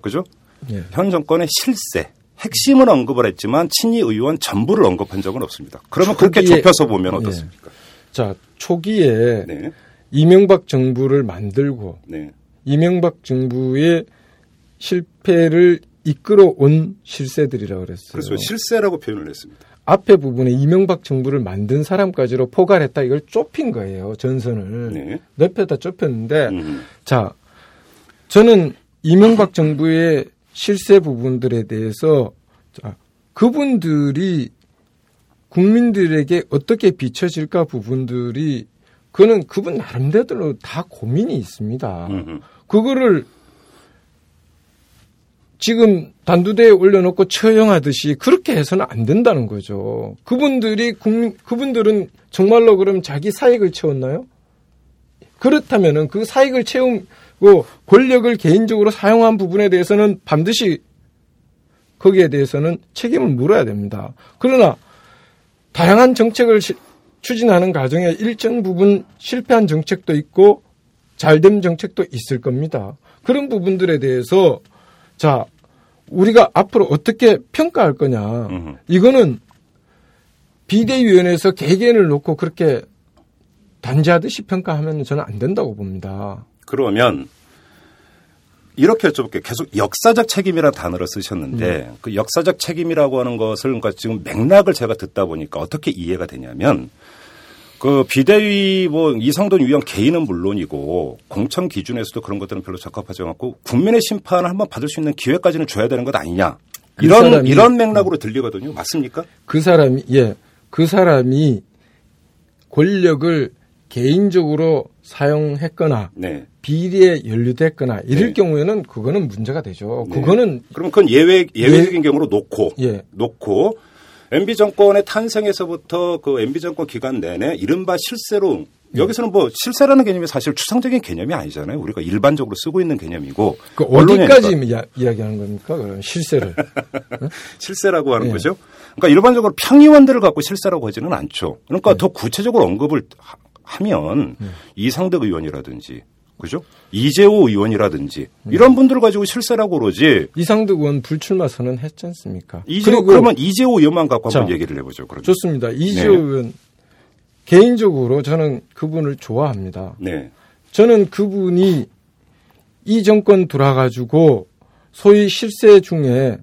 그죠? 예. 현 정권의 실세, 핵심을 언급을 했지만 친이 의원 전부를 언급한 적은 없습니다. 그러면 그렇게 초기에- 좁혀서 보면 예. 어떻습니까? 자 초기에 네. 이명박 정부를 만들고 네. 이명박 정부의 실패를 이끌어 온 실세들이라고 그랬어요. 그래서 실세라고 표현을 했습니다. 앞에 부분에 이명박 정부를 만든 사람까지로 포괄했다 이걸 좁힌 거예요. 전선을 네. 넓혔다 좁혔는데 음. 자 저는 이명박 정부의 실세 부분들에 대해서 자, 그분들이 국민들에게 어떻게 비춰질까 부분들이 그는 그분 나름대로 다 고민이 있습니다. 음. 그거를 지금 단두대에 올려놓고 처형하듯이 그렇게 해서는 안 된다는 거죠. 그분들이 국민, 그분들은 정말로 그럼 자기 사익을 채웠나요? 그렇다면은 그 사익을 채우고 권력을 개인적으로 사용한 부분에 대해서는 반드시 거기에 대해서는 책임을 물어야 됩니다. 그러나 다양한 정책을 시- 추진하는 과정에 일정 부분 실패한 정책도 있고 잘된 정책도 있을 겁니다. 그런 부분들에 대해서 자 우리가 앞으로 어떻게 평가할 거냐 음. 이거는 비대위원회에서 개개인을 놓고 그렇게 단지하듯이 평가하면 저는 안 된다고 봅니다. 그러면 이렇게 여쭤볼게요. 계속 역사적 책임이라는 단어를 쓰셨는데 그 역사적 책임이라고 하는 것을 그러니까 지금 맥락을 제가 듣다 보니까 어떻게 이해가 되냐면 그 비대위 뭐 이상돈 위원 개인은 물론이고 공천 기준에서도 그런 것들은 별로 적합하지 않고 국민의 심판을 한번 받을 수 있는 기회까지는 줘야 되는 것 아니냐. 그 이런 사람이- 이런 맥락으로 들리거든요. 맞습니까? 그 사람이 예, 그 사람이 권력을 개인적으로 사용했거나 네. 비리에 연루됐거나 이럴 네. 경우에는 그거는 문제가 되죠. 네. 그거는 그럼 그건 예외 예외적인 경우로 놓고 예. 놓고 MB 정권의 탄생에서부터 그 MB 정권 기간 내내 이른바 실세로 여기서는 뭐 실세라는 개념이 사실 추상적인 개념이 아니잖아요. 우리가 일반적으로 쓰고 있는 개념이고 그 어디까지 이야, 이야기하는 겁니까? 그럼 실세를 *laughs* 실세라고 하는 네. 거죠. 그러니까 일반적으로 평의원들을 갖고 실세라고 하지는 않죠. 그러니까 네. 더 구체적으로 언급을 하면 네. 이상득 의원이라든지 그죠? 이재호 의원이라든지 이런 분들 을 가지고 실세라고 그러지. 이상득 의원 불출마 선언 했지 않습니까? 이재호 그러면 이재호 의원만 갖고 자, 한번 얘기를 해보죠. 그러면. 좋습니다. 이재호 네. 의원 개인적으로 저는 그분을 좋아합니다. 네. 저는 그분이 이 정권 돌아가지고 소위 실세 중에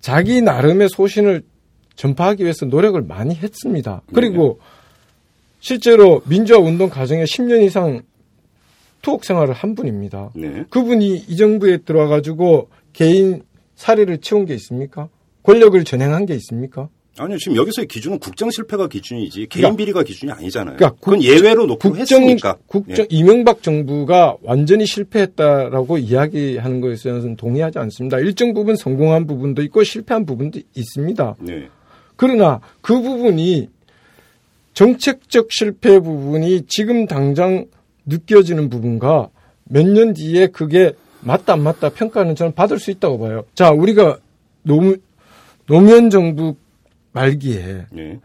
자기 나름의 소신을 전파하기 위해서 노력을 많이 했습니다. 그리고 네. 실제로 민주화 운동 과정에 10년 이상 투옥 생활을 한 분입니다. 네. 그분이 이 정부에 들어와가지고 개인 사례를 채운 게 있습니까? 권력을 전행한 게 있습니까? 아니요, 지금 여기서의 기준은 국정 실패가 기준이지 개인 그러니까, 비리가 기준이 아니잖아요. 그러니까 그건 예외로 놓고 국정, 했으니까. 국정 예. 이명박 정부가 완전히 실패했다라고 이야기하는 것에서는 동의하지 않습니다. 일정 부분 성공한 부분도 있고 실패한 부분도 있습니다. 네. 그러나 그 부분이 정책적 실패 부분이 지금 당장 느껴지는 부분과 몇 년 뒤에 그게 맞다 안 맞다 평가는 저는 받을 수 있다고 봐요. 자, 우리가 노무, 노무현 정부 말기에 네.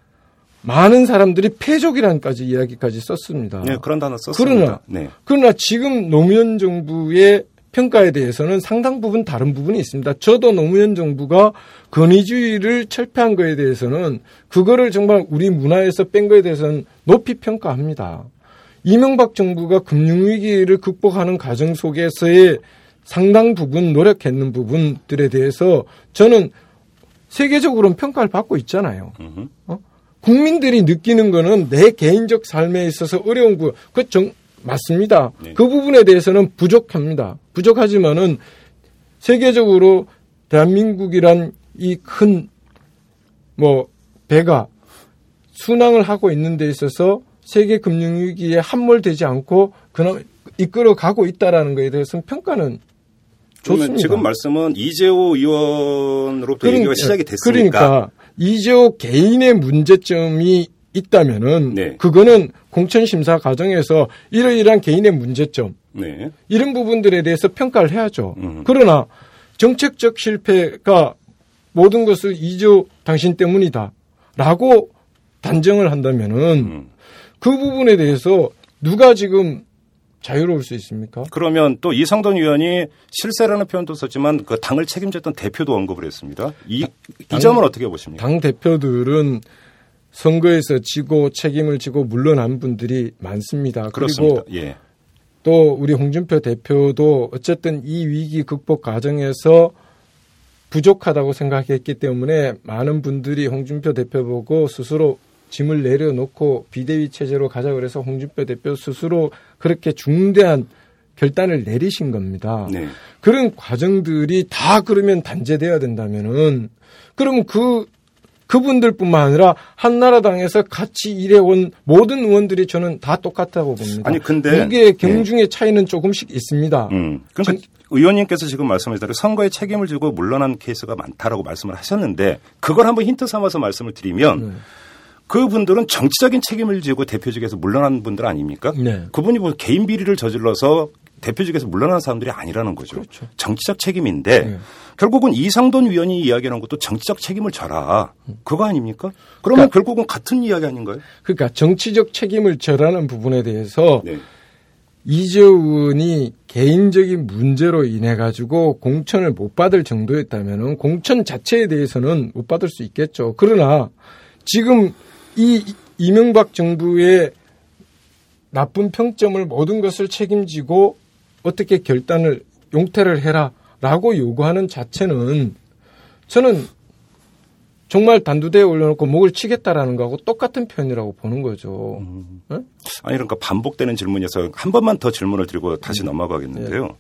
많은 사람들이 패족이란까지 이야기까지 썼습니다. 네, 그런 단어 썼습니다. 그러나, 네. 그러나 지금 노무현 정부의 평가에 대해서는 상당 부분 다른 부분이 있습니다. 저도 노무현 정부가 권위주의를 철폐한 거에 대해서는 그거를 정말 우리 문화에서 뺀 거에 대해서는 높이 평가합니다. 이명박 정부가 금융위기를 극복하는 과정 속에서의 상당 부분 노력했는 부분들에 대해서 저는 세계적으로는 평가를 받고 있잖아요. 어? 국민들이 느끼는 거는 내 개인적 삶에 있어서 어려운 부, 그 정, 맞습니다. 네. 그 부분에 대해서는 부족합니다. 부족하지만은 세계적으로 대한민국이란 이 큰 뭐 배가 순항을 하고 있는 데 있어서 세계 금융 위기에 함몰되지 않고 그나 이끌어 가고 있다라는 것에 대해서는 평가는 좋습니다. 지금 말씀은 이재호 의원으로부터 그러니까, 얘기가 시작이 됐으니까. 그러니까 이재호 개인의 문제점이 있다면은 네. 그거는 공천 심사 과정에서 이러이러한 개인의 문제점 네. 이런 부분들에 대해서 평가를 해야죠. 음. 그러나 정책적 실패가 모든 것을 이재호 당신 때문이다라고 단정을 한다면은 음. 그 부분에 대해서 누가 지금 자유로울 수 있습니까? 그러면 또 이상돈 의원이 실세라는 표현도 썼지만 그 당을 책임졌던 대표도 언급을 했습니다. 이, 당, 이 점은 어떻게 보십니까? 당 대표들은 선거에서 지고 책임을 지고 물러난 분들이 많습니다. 그렇습니다. 그리고 예. 또 우리 홍준표 대표도 어쨌든 이 위기 극복 과정에서 부족하다고 생각했기 때문에 많은 분들이 홍준표 대표 보고 스스로 짐을 내려놓고 비대위 체제로 가자 그래서 홍준표 대표 스스로 그렇게 중대한 결단을 내리신 겁니다. 네. 그런 과정들이 다 그러면 단죄돼야 된다면은 그러면 그 그분들뿐만 아니라 한나라당에서 같이 일해온 모든 의원들이 저는 다 똑같다고 봅니다. 아니 근데 무게 경중의 네. 차이는 조금씩 있습니다. 음. 그러니까 전, 의원님께서 지금 말씀하신 대로 선거에 책임을 지고 물러난 케이스가 많다라고 말씀을 하셨는데 그걸 한번 힌트 삼아서 말씀을 드리면 네. 그분들은 정치적인 책임을 지고 대표직에서 물러난 분들 아닙니까? 네. 그분이 뭐 개인 비리를 저질러서 대표직에서 물러난 사람들이 아니라는 거죠. 그렇죠. 정치적 책임인데 네. 결국은 이상돈 위원이 이야기하는 것도 정치적 책임을 져라. 그거 아닙니까? 그러면 그러니까, 결국은 같은 이야기 아닌가요? 그러니까 정치적 책임을 져라는 부분에 대해서 네. 이재훈이 개인적인 문제로 인해 가지고 공천을 못 받을 정도였다면 공천 자체에 대해서는 못 받을 수 있겠죠. 그러나 지금 이 이명박 정부의 나쁜 평점을 모든 것을 책임지고 어떻게 결단을 용퇴를 해라라고 요구하는 자체는 저는 정말 단두대에 올려놓고 목을 치겠다라는 거하고 똑같은 표현이라고 보는 거죠. 음. 네? 아니 그러니까 반복되는 질문이어서 한 번만 더 질문을 드리고 다시 음. 넘어가겠는데요. 네.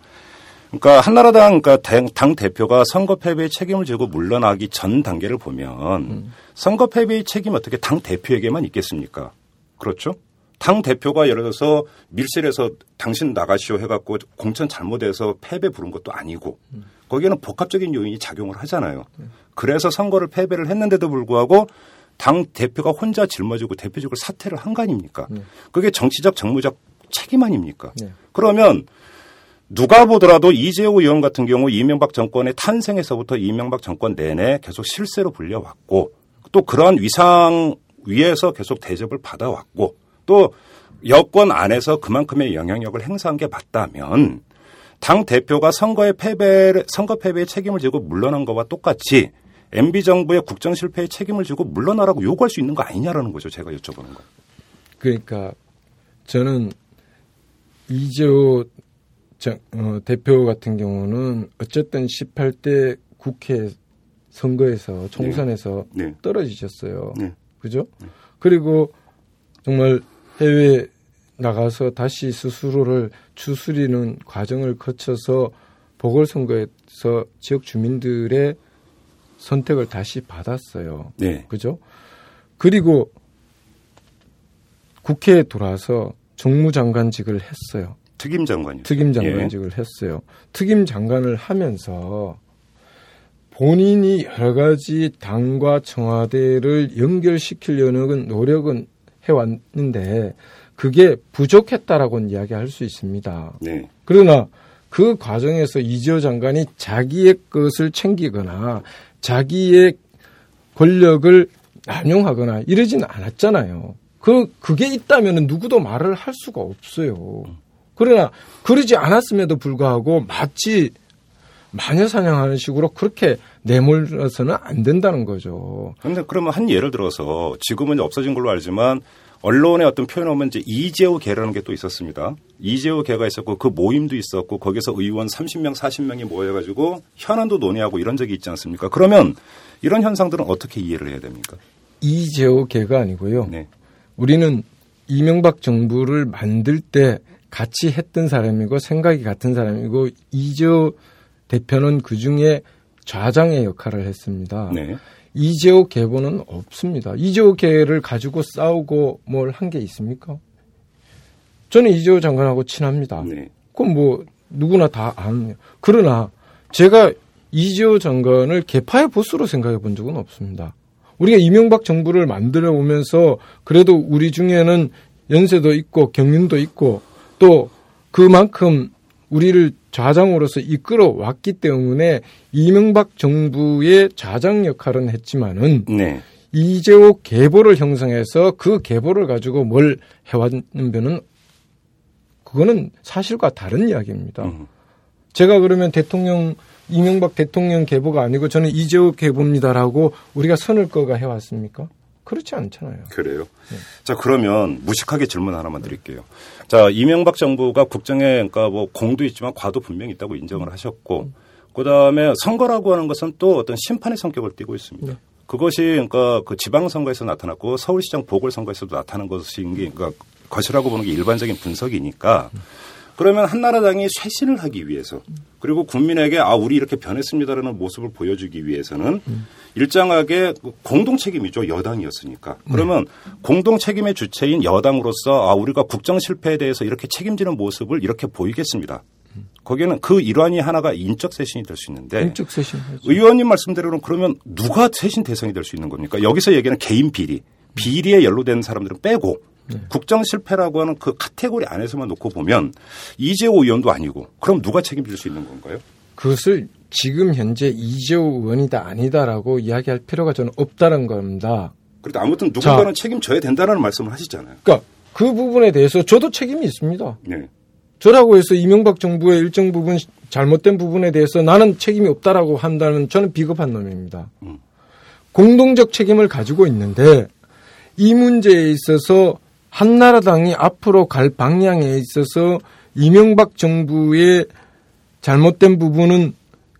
그러니까 한나라당 그러니까 당 대표가 선거 패배의 책임을 지고 물러나기 전 단계를 보면 음. 선거 패배의 책임 어떻게 당 대표에게만 있겠습니까? 그렇죠? 당 대표가 예를 들어서 밀실에서 당신 나가시오 해갖고 공천 잘못해서 패배 부른 것도 아니고 거기에는 복합적인 요인이 작용을 하잖아요. 그래서 선거를 패배를 했는데도 불구하고 당 대표가 혼자 짊어지고 대표직을 사퇴를 한 거 아닙니까? 그게 정치적 정무적 책임 아닙니까? 네. 그러면 누가 보더라도 이재호 의원 같은 경우 이명박 정권의 탄생에서부터 이명박 정권 내내 계속 실세로 불려왔고 또 그러한 위상 위에서 계속 대접을 받아왔고 또 여권 안에서 그만큼의 영향력을 행사한 게 맞다면 당 대표가 선거의 패배를 선거 패배의 책임을 지고 물러난 것과 똑같이 MB 정부의 국정 실패의 책임을 지고 물러나라고 요구할 수 있는 거 아니냐라는 거죠. 제가 여쭤보는 거. 그러니까 저는 이재호 정- 어, 대표 같은 경우는 어쨌든 18대 국회 선거에서 총선에서 네. 떨어지셨어요. 네. 그죠? 그리고 정말 해외 나가서 다시 스스로를 추스리는 과정을 거쳐서 보궐선거에서 지역 주민들의 선택을 다시 받았어요. 네. 그죠? 그리고 국회에 돌아서 정무장관직을 했어요. 특임 장관이요. 특임 장관직을 했어요. 특임 장관을 하면서 본인이 여러 가지 당과 청와대를 연결시키려는 노력은 해왔는데 그게 부족했다라고는 이야기할 수 있습니다. 네. 그러나 그 과정에서 이재호 장관이 자기의 것을 챙기거나 자기의 권력을 남용하거나 이러진 않았잖아요. 그, 그게 있다면 누구도 말을 할 수가 없어요. 그러나 그러지 않았음에도 불구하고 마치 마녀 사냥하는 식으로 그렇게 내몰아서는 안 된다는 거죠. 그런데 그러면 한 예를 들어서 지금은 없어진 걸로 알지만 언론의 어떤 표현 오면 이제 이재호 개라는 게 또 있었습니다. 이재호 개가 있었고 그 모임도 있었고 거기서 의원 30명, 40명이 모여가지고 현안도 논의하고 이런 적이 있지 않습니까? 그러면 이런 현상들은 어떻게 이해를 해야 됩니까? 이재호 개가 아니고요. 네. 우리는 이명박 정부를 만들 때 같이 했던 사람이고 생각이 같은 사람이고 이재호 대표는 그 중에 좌장의 역할을 했습니다. 네. 이재호 계보는 없습니다. 이재호 계를 가지고 싸우고 뭘 한 게 있습니까? 저는 이재호 장관하고 친합니다. 네. 그건 뭐 누구나 다 아는. 그러나 제가 이재호 장관을 개파의 보스로 생각해 본 적은 없습니다. 우리가 이명박 정부를 만들어 오면서 그래도 우리 중에는 연세도 있고 경륜도 있고 또 그만큼 우리를 좌장으로서 이끌어 왔기 때문에 이명박 정부의 좌장 역할은 했지만은 네. 이재호 계보를 형성해서 그 계보를 가지고 뭘 해왔는면은 그거는 사실과 다른 이야기입니다. 음. 제가 그러면 대통령 이명박 대통령 계보가 아니고 저는 이재호 계보입니다라고 우리가 선을 꺼가 해왔습니까? 그렇지 않잖아요. 그래요. 자 그러면 무식하게 질문 하나만 드릴게요. 자 이명박 정부가 국정에 그러니까 뭐 공도 있지만 과도 분명히 있다고 인정을 하셨고 그 다음에 선거라고 하는 것은 또 어떤 심판의 성격을 띠고 있습니다. 네. 그것이 그러니까 그 지방선거에서 나타났고 서울시장 보궐선거에서도 나타난 것인 게 그러니까 것이라고 보는 게 일반적인 분석이니까 그러면 한나라당이 쇄신을 하기 위해서 그리고 국민에게 아 우리 이렇게 변했습니다라는 모습을 보여주기 위해서는 일정하게 그 공동 책임이죠 여당이었으니까 그러면 공동 책임의 주체인 여당으로서 아 우리가 국정 실패에 대해서 이렇게 책임지는 모습을 이렇게 보이겠습니다. 거기에는 그 일환이 하나가 인적 쇄신이 될 수 있는데 인적 쇄신. 의원님 말씀대로는 그러면 누가 쇄신 대상이 될 수 있는 겁니까? 여기서 얘기하는 개인 비리, 비리에 연루된 사람들은 빼고 국정 실패라고 하는 그 카테고리 안에서만 놓고 보면 이재호 의원도 아니고 그럼 누가 책임질 수 있는 건가요? 그것을 지금 현재 이재호 의원이다 아니다라고 이야기할 필요가 저는 없다는 겁니다. 그래도 아무튼 누군가는 책임져야 된다는 말씀을 하시잖아요. 그러니까 그 부분에 대해서 저도 책임이 있습니다. 네. 저라고 해서 이명박 정부의 일정 부분 잘못된 부분에 대해서 나는 책임이 없다라고 한다는 저는 비겁한 놈입니다. 음. 공동적 책임을 가지고 있는데 이 문제에 있어서 한나라당이 앞으로 갈 방향에 있어서 이명박 정부의 잘못된 부분은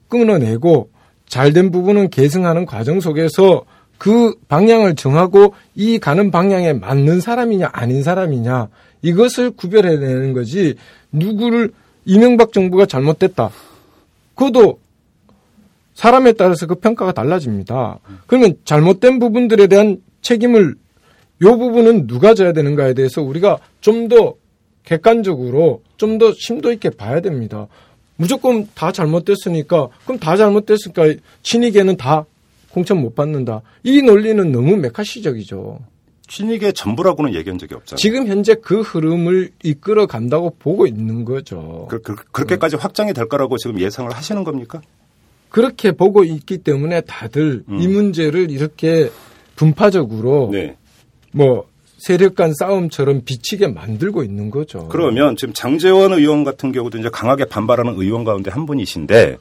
끊어내고 잘된 부분은 계승하는 과정 속에서 그 방향을 정하고 이 가는 방향에 맞는 사람이냐 아닌 사람이냐 이것을 구별해내는 거지 누구를 이명박 정부가 잘못됐다. 그것도 사람에 따라서 그 평가가 달라집니다. 그러면 잘못된 부분들에 대한 책임을 요 부분은 누가 져야 되는가에 대해서 우리가 좀 더 객관적으로 좀 더 심도 있게 봐야 됩니다. 무조건 다 잘못됐으니까 그럼 다 잘못됐으니까 친이계는 다 공천 못 받는다. 이 논리는 너무 메카시적이죠. 신익의 전부라고는 얘기한 적이 없잖아요. 지금 현재 그 흐름을 이끌어 간다고 보고 있는 거죠. 그, 그, 그렇게까지 확장이 될 거라고 지금 예상을 하시는 겁니까? 그렇게 보고 있기 때문에 다들 음. 이 문제를 이렇게 분파적으로 네. 뭐 세력 간 싸움처럼 비치게 만들고 있는 거죠. 그러면 지금 장재원 의원 같은 경우도 이제 강하게 반발하는 의원 가운데 한 분이신데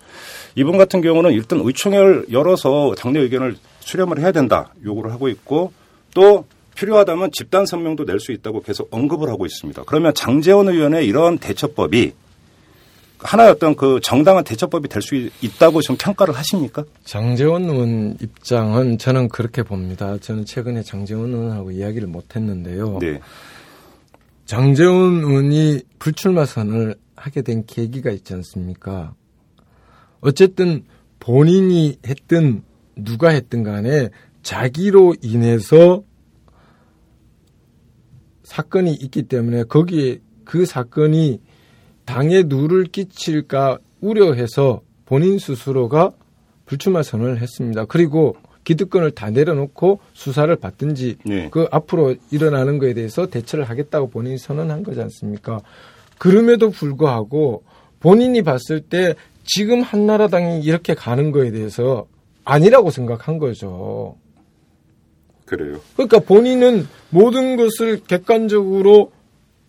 이분 같은 경우는 일단 의총회를 열어서 당내 의견을 수렴을 해야 된다 요구를 하고 있고 또 필요하다면 집단 성명도 낼 수 있다고 계속 언급을 하고 있습니다. 그러면 장재원 의원의 이런 대처법이 하나의 어떤 그 정당한 대처법이 될 수 있다고 지금 평가를 하십니까? 장재원 의원 입장은 저는 그렇게 봅니다. 저는 최근에 장재원 의원하고 이야기를 못 했는데요. 네. 장재원 의원이 불출마 선을 하게 된 계기가 있지 않습니까? 어쨌든 본인이 했든 누가 했든 간에 자기로 인해서 사건이 있기 때문에 거기에 그 사건이 당에 누를 끼칠까 우려해서 본인 스스로가 불출마 선언을 했습니다. 그리고 기득권을 다 내려놓고 수사를 받든지 네. 그 앞으로 일어나는 거에 대해서 대처를 하겠다고 본인이 선언한 거지 않습니까? 그럼에도 불구하고 본인이 봤을 때 지금 한나라당이 이렇게 가는 거에 대해서 아니라고 생각한 거죠. 그래요. 그러니까 본인은 모든 것을 객관적으로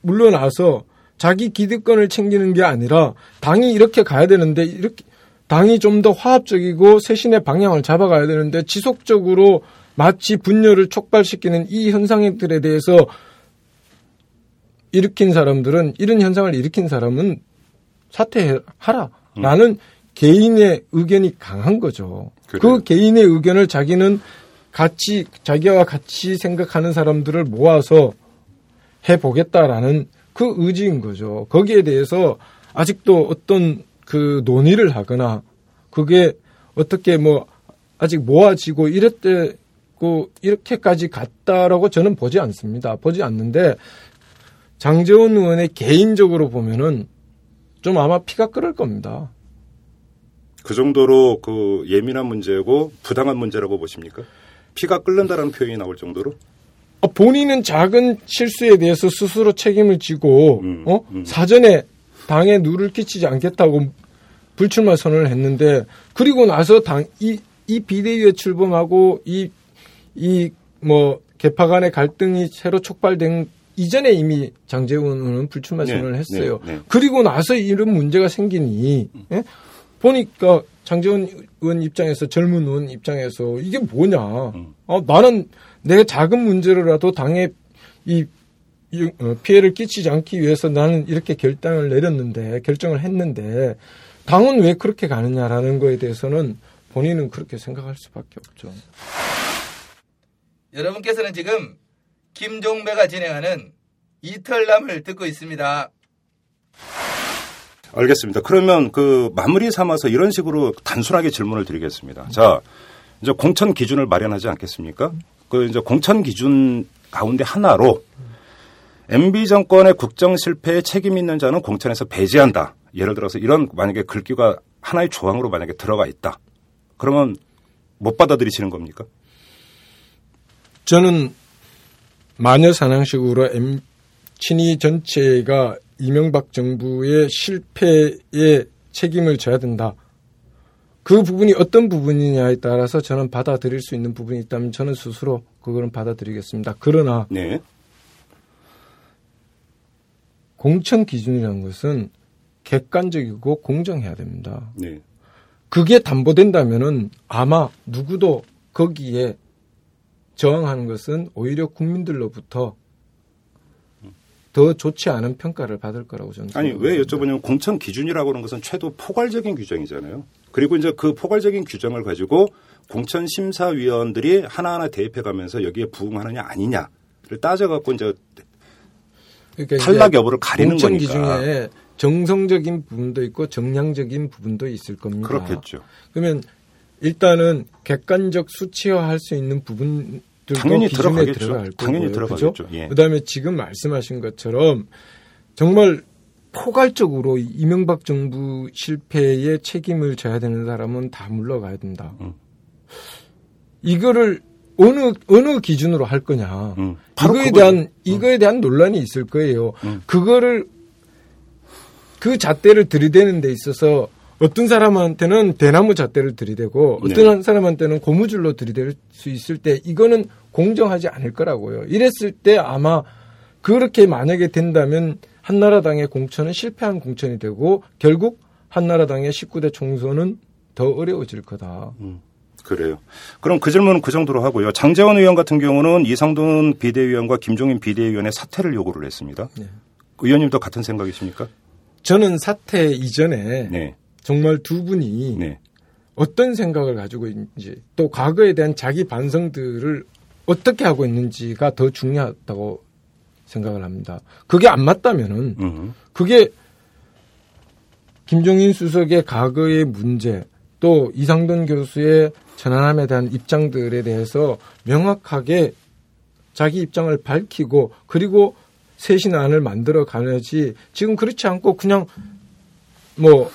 물러나서 자기 기득권을 챙기는 게 아니라 당이 이렇게 가야 되는데 이렇게 당이 좀 더 화합적이고 쇄신의 방향을 잡아가야 되는데 지속적으로 마치 분열을 촉발시키는 이 현상들에 대해서 일으킨 사람들은 이런 현상을 일으킨 사람은 사퇴하라 라는 개인의 의견이 강한 거죠. 그 그래요. 개인의 의견을 자기는 같이 자기와 같이 생각하는 사람들을 모아서 해 보겠다라는 그 의지인 거죠. 거기에 대해서 아직도 어떤 그 논의를 하거나 그게 어떻게 뭐 아직 모아지고 이랬대고 이렇게까지 갔다라고 저는 보지 않습니다. 보지 않는데 장재원 의원의 개인적으로 보면은 좀 아마 피가 끓을 겁니다. 그 정도로 그 예민한 문제고 부당한 문제라고 보십니까? 피가 끓는다라는 표현이 나올 정도로? 어, 본인은 작은 실수에 대해서 스스로 책임을 지고 음, 어? 음. 사전에 당에 누를 끼치지 않겠다고 불출마 선언을 했는데 그리고 나서 당 이 이 비대위에 출범하고 이 이 뭐 개파 간의 갈등이 새로 촉발된 이전에 이미 장재원 의원은 불출마 네, 선언을 했어요. 네, 네. 그리고 나서 이런 문제가 생기니 예? 보니까 장재원 의원 입장에서 젊은 의원 입장에서 이게 뭐냐? 어, 나는 내가 작은 문제로라도 당에 이, 이, 어, 피해를 끼치지 않기 위해서 나는 이렇게 결단을 내렸는데 결정을 했는데 당은 왜 그렇게 가느냐라는 거에 대해서는 본인은 그렇게 생각할 수밖에 없죠. 여러분께서는 지금 김종배가 진행하는 이털남을 듣고 있습니다. 알겠습니다. 그러면 그 마무리 삼아서 이런 식으로 단순하게 질문을 드리겠습니다. 자, 이제 공천 기준을 마련하지 않겠습니까? 그 이제 공천 기준 가운데 하나로 MB 정권의 국정 실패에 책임 있는 자는 공천에서 배제한다. 예를 들어서 이런 만약에 글귀가 하나의 조항으로 만약에 들어가 있다. 그러면 못 받아들이시는 겁니까? 저는 마녀 사냥식으로 M 친위 전체가 이명박 정부의 실패에 책임을 져야 된다. 그 부분이 어떤 부분이냐에 따라서 저는 받아들일 수 있는 부분이 있다면 저는 스스로 그거는 받아들이겠습니다. 그러나 네. 공천 기준이라는 것은 객관적이고 공정해야 됩니다. 네. 그게 담보된다면은 아마 누구도 거기에 저항하는 것은 오히려 국민들로부터 더 좋지 않은 평가를 받을 거라고 저는 아니 왜 생각합니다. 여쭤보냐면 공천 기준이라고 하는 것은 최도 포괄적인 규정이잖아요. 그리고 이제 그 포괄적인 규정을 가지고 공천 심사위원들이 하나하나 대입해 가면서 여기에 부응하느냐 아니냐를 따져 갖고 이제 그러니까 탈락 여부를 가리는 공천 거니까. 기준에 정성적인 부분도 있고 정량적인 부분도 있을 겁니다. 그렇겠죠. 그러면 일단은 객관적 수치화할 수 있는 부분들도 당연히 기준에 들어가겠죠. 들어갈 거고요. 당연히 들어가겠죠. 그죠? 예. 그다음에 지금 말씀하신 것처럼 정말 포괄적으로 이명박 정부 실패에 책임을 져야 되는 사람은 다 물러가야 된다. 음. 이거를 어느 어느 기준으로 할 거냐. 음, 이거에. 대한 이거에 대한 논란이 있을 거예요. 음. 그거를 그 잣대를 들이대는 데 있어서 어떤 사람한테는 대나무 잣대를 들이대고 네. 어떤 사람한테는 고무줄로 들이댈 수 있을 때 이거는 공정하지 않을 거라고요. 이랬을 때 아마 그렇게 만약에 된다면 한나라당의 공천은 실패한 공천이 되고 결국 한나라당의 19대 총선은 더 어려워질 거다. 그래요. 그럼 그 질문은 그 정도로 하고요. 장재원 의원 같은 경우는 이상돈 비대위원과 김종인 비대위원의 사퇴를 요구를 했습니다. 네. 의원님도 같은 생각이십니까? 저는 사태 이전에 네. 정말 두 분이 네. 어떤 생각을 가지고 있는지 또 과거에 대한 자기 반성들을 어떻게 하고 있는지가 더 중요하다고 생각을 합니다. 그게 안 맞다면은 음. 그게 김종인 수석의 과거의 문제 또 이상돈 교수의 천안함에 대한 입장들에 대해서 명확하게 자기 입장을 밝히고 그리고 쇄신안을 만들어 가야지 지금 그렇지 않고 그냥 뭐,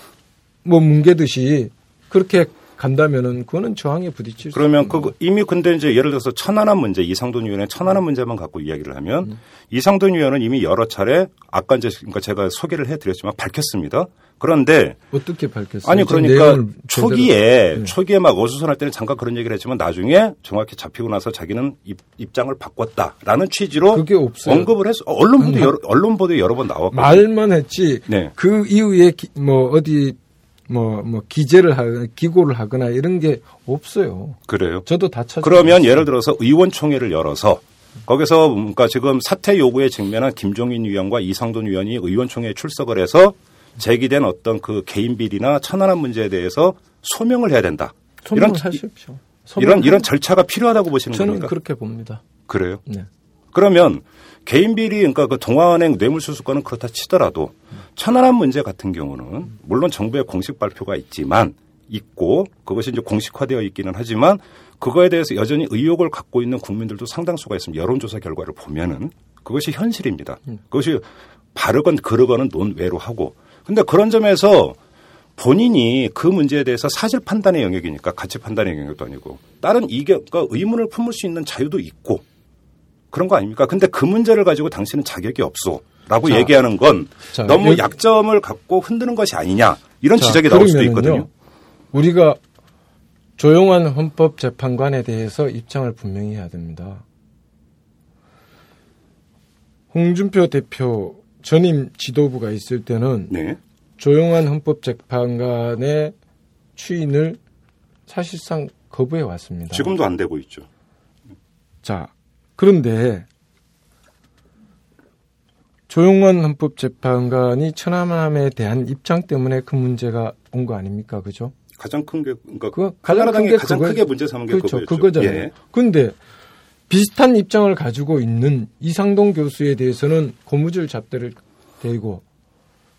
뭐 뭉개듯이 그렇게 간다면은 그거는 저항에 부딪힐 수 그러면 그 이미 근데 이제 예를 들어서 천안함 문제 이상돈 의원의 천안함 문제만 갖고 이야기를 하면 이상돈 의원은 이미 여러 차례 아까 이제 그러니까 제가 소개를 해드렸지만 밝혔습니다. 그런데 어떻게 밝혔어요? 아니 그러니까 초기에 네. 초기에 막 어수선할 때는 잠깐 그런 얘기를 했지만 나중에 정확히 잡히고 나서 자기는 입, 입장을 바꿨다라는 취지로. 언급을 했어. 어, 언론 보도 음. 여러, 언론 보도에 여러 번 나왔고 말만 했지 네. 그 이후에 기- 뭐 어디 뭐 뭐 기재를 하거나 기고를 하거나 이런 게 없어요. 그래요. 저도 다 찾아. 그러면 예를 들어서 의원총회를 열어서 거기서 그러니까 지금 사퇴 요구에 직면한 김종인 위원과 이상돈 위원이 의원총회에 출석을 해서 제기된 어떤 그 개인 비리나 천안함 문제에 대해서 소명을 해야 된다. 이런 소명을 하십시오. 이런 이런 절차가 필요하다고 보시는 저는 겁니까? 그렇게 봅니다. 그래요. 네. 그러면 개인 비리 그러니까 그 동아은행 뇌물수수권은 그렇다 치더라도 천안함 문제 같은 경우는 물론 정부의 공식 발표가 있지만 있고 그것이 이제 공식화되어 있기는 하지만 그거에 대해서 여전히 의혹을 갖고 있는 국민들도 상당수가 있습니다. 여론조사 결과를 보면은 그것이 현실입니다. 그것이 바르건 그르건은 논외로 하고 근데 그런 점에서 본인이 그 문제에 대해서 사실 판단의 영역이니까 가치 판단의 영역도 아니고 다른 이견, 그러니까 의문을 품을 수 있는 자유도 있고 그런 거 아닙니까? 근데 그 문제를 가지고 당신은 자격이 없어. 라고 자, 얘기하는 건 자, 너무 여기- 약점을 갖고 흔드는 것이 아니냐. 이런 자, 지적이 나올 수도 있거든요. 우리가 조용한 헌법재판관에 대해서 입장을 분명히 해야 됩니다. 홍준표 대표 전임 지도부가 있을 때는 네. 조용한 헌법재판관의 추인을 사실상 거부해 왔습니다. 지금도 안 되고 있죠. 자, 그런데 조용한 헌법재판관이 천안함에 대한 입장 때문에 그 문제가 온 거 아닙니까? 그죠? 가장 큰 게, 그러니까 그 가장 한나라당이 큰게 가장 그거- 크게 문제 삼은 게 그렇죠. 그거잖아요. 예. 근데 비슷한 입장을 가지고 있는 이상동 교수에 대해서는 고무줄 잣대를 대고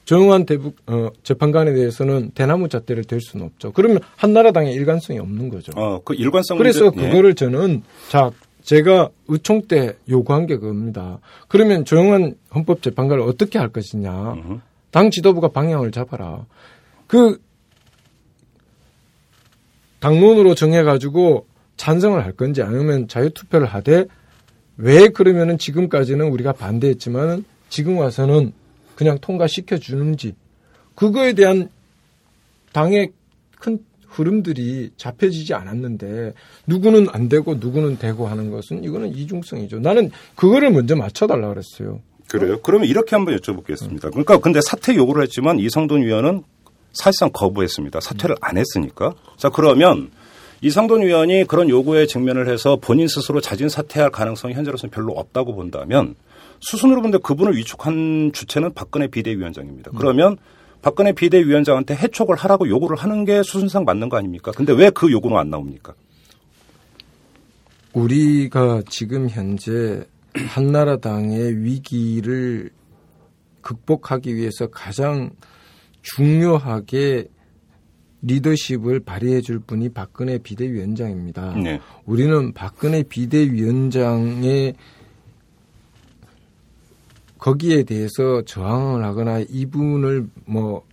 조용한 대북 어, 재판관에 대해서는 대나무 잣대를 댈 수는 없죠. 그러면 한나라당의 일관성이 없는 거죠. 어, 그 일관성 그래서 문제, 예. 그거를 저는 자 제가 의총 때 요구한 게 그겁니다. 그러면 조용한 헌법재판관을 어떻게 할 것이냐. 당 지도부가 방향을 잡아라. 그 당론으로 정해가지고 찬성을 할 건지 아니면 자유투표를 하되 왜 그러면은 지금까지는 우리가 반대했지만은 지금 와서는 그냥 통과시켜 주는지 그거에 대한 당의 큰 흐름들이 잡혀지지 않았는데 누구는 안 되고 누구는 되고 하는 것은 이거는 이중성이죠. 나는 그거를 먼저 맞춰달라 그랬어요. 그래요? 그러면 이렇게 한번 여쭤보겠습니다. 그러니까 근데 사퇴 요구를 했지만 이성돈 위원은 사실상 거부했습니다. 사퇴를 안 했으니까. 자, 그러면 이상돈 위원이 그런 요구에 직면을 해서 본인 스스로 자진 사퇴할 가능성이 현재로서는 별로 없다고 본다면 수순으로 본데 그분을 위촉한 주체는 박근혜 비대위원장입니다. 그러면 박근혜 비대위원장한테 해촉을 하라고 요구를 하는 게 수순상 맞는 거 아닙니까? 근데 왜 그 요구는 안 나옵니까? 우리가 지금 현재 한나라당의 위기를 극복하기 위해서 가장 중요하게 리더십을 발휘해 줄 분이 박근혜 비대위원장입니다. 네. 우리는 박근혜 비대위원장의 거기에 대해서 저항을 하거나 이분을 뭐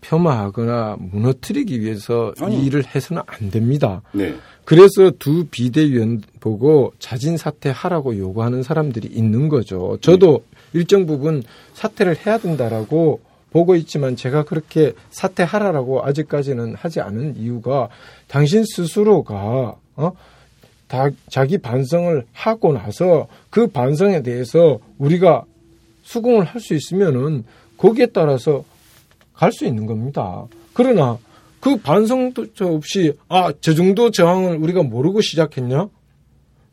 폄하하거나 무너뜨리기 위해서 아니. 이 일을 해서는 안 됩니다. 네. 그래서 두 비대위원 보고 자진 사퇴하라고 요구하는 사람들이 있는 거죠. 저도 일정 부분 사퇴를 해야 된다라고 보고 있지만 제가 그렇게 사퇴하라라고 아직까지는 하지 않은 이유가 당신 스스로가 어? 다, 자기 반성을 하고 나서 그 반성에 대해서 우리가 수긍을 할 수 있으면은 거기에 따라서 갈 수 있는 겁니다. 그러나 그 반성도 없이 아, 저 정도 저항을 우리가 모르고 시작했냐?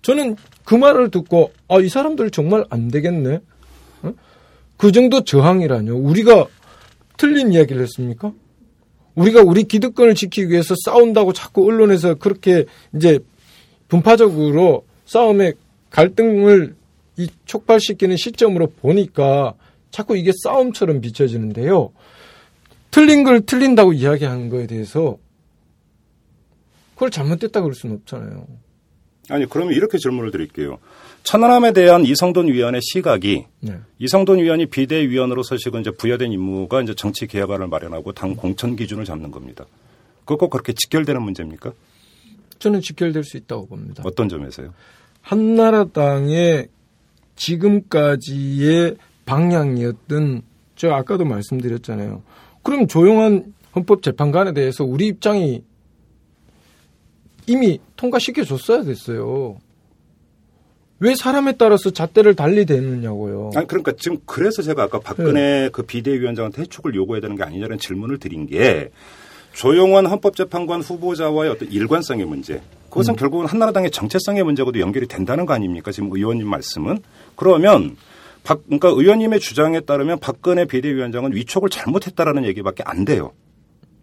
저는 그 말을 듣고 아, 이 사람들 정말 안 되겠네. 어? 그 정도 저항이라뇨. 우리가 틀린 이야기를 했습니까? 우리가 우리 기득권을 지키기 위해서 싸운다고 자꾸 언론에서 그렇게 이제 분파적으로 싸움의 갈등을 이 촉발시키는 시점으로 보니까 자꾸 이게 싸움처럼 비춰지는데요. 틀린 걸 틀린다고 이야기하는 거에 대해서 그걸 잘못됐다 그럴 수는 없잖아요. 아니 그러면 이렇게 질문을 드릴게요. 천안함에 대한 이성돈 위원의 시각이 네. 이성돈 위원이 비대위원으로서 지금 이제 부여된 임무가 이제 정치 개혁안을 마련하고 당 공천 기준을 잡는 겁니다. 그거 꼭 그렇게 직결되는 문제입니까? 저는 직결될 수 있다고 봅니다. 어떤 점에서요? 한나라당의 지금까지의 방향이었던 저 아까도 말씀드렸잖아요. 그럼 조용한 헌법재판관에 대해서 우리 입장이 이미 통과시켜 줬어야 됐어요. 왜 사람에 따라서 잣대를 달리 대느냐고요. 아니 그러니까 지금 그래서 제가 아까 박근혜 그 비대위원장한테 해촉을 요구해야 되는 게 아니냐는 질문을 드린 게 조용한 헌법재판관 후보자와의 어떤 일관성의 문제. 그것은 결국은 한나라당의 정체성의 문제하고도 연결이 된다는 거 아닙니까? 지금 의원님 말씀은. 그러면 박, 그러니까 의원님의 주장에 따르면 박근혜 비대위원장은 위촉을 잘못했다라는 얘기밖에 안 돼요.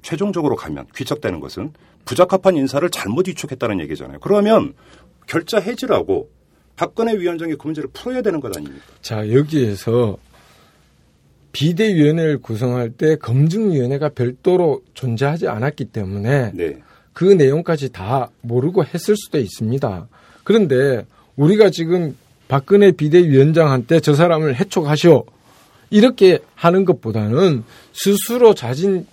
최종적으로 가면 귀척되는 것은 부적합한 인사를 잘못 위촉했다는 얘기잖아요. 그러면 결자 해지라고 박근혜 위원장이 그 문제를 풀어야 되는 것 아닙니까? 자, 여기에서 비대위원회를 구성할 때 검증위원회가 별도로 존재하지 않았기 때문에 네. 그 내용까지 다 모르고 했을 수도 있습니다. 그런데 우리가 지금 박근혜 비대위원장한테 저 사람을 해촉하시오. 이렇게 하는 것보다는 스스로 자진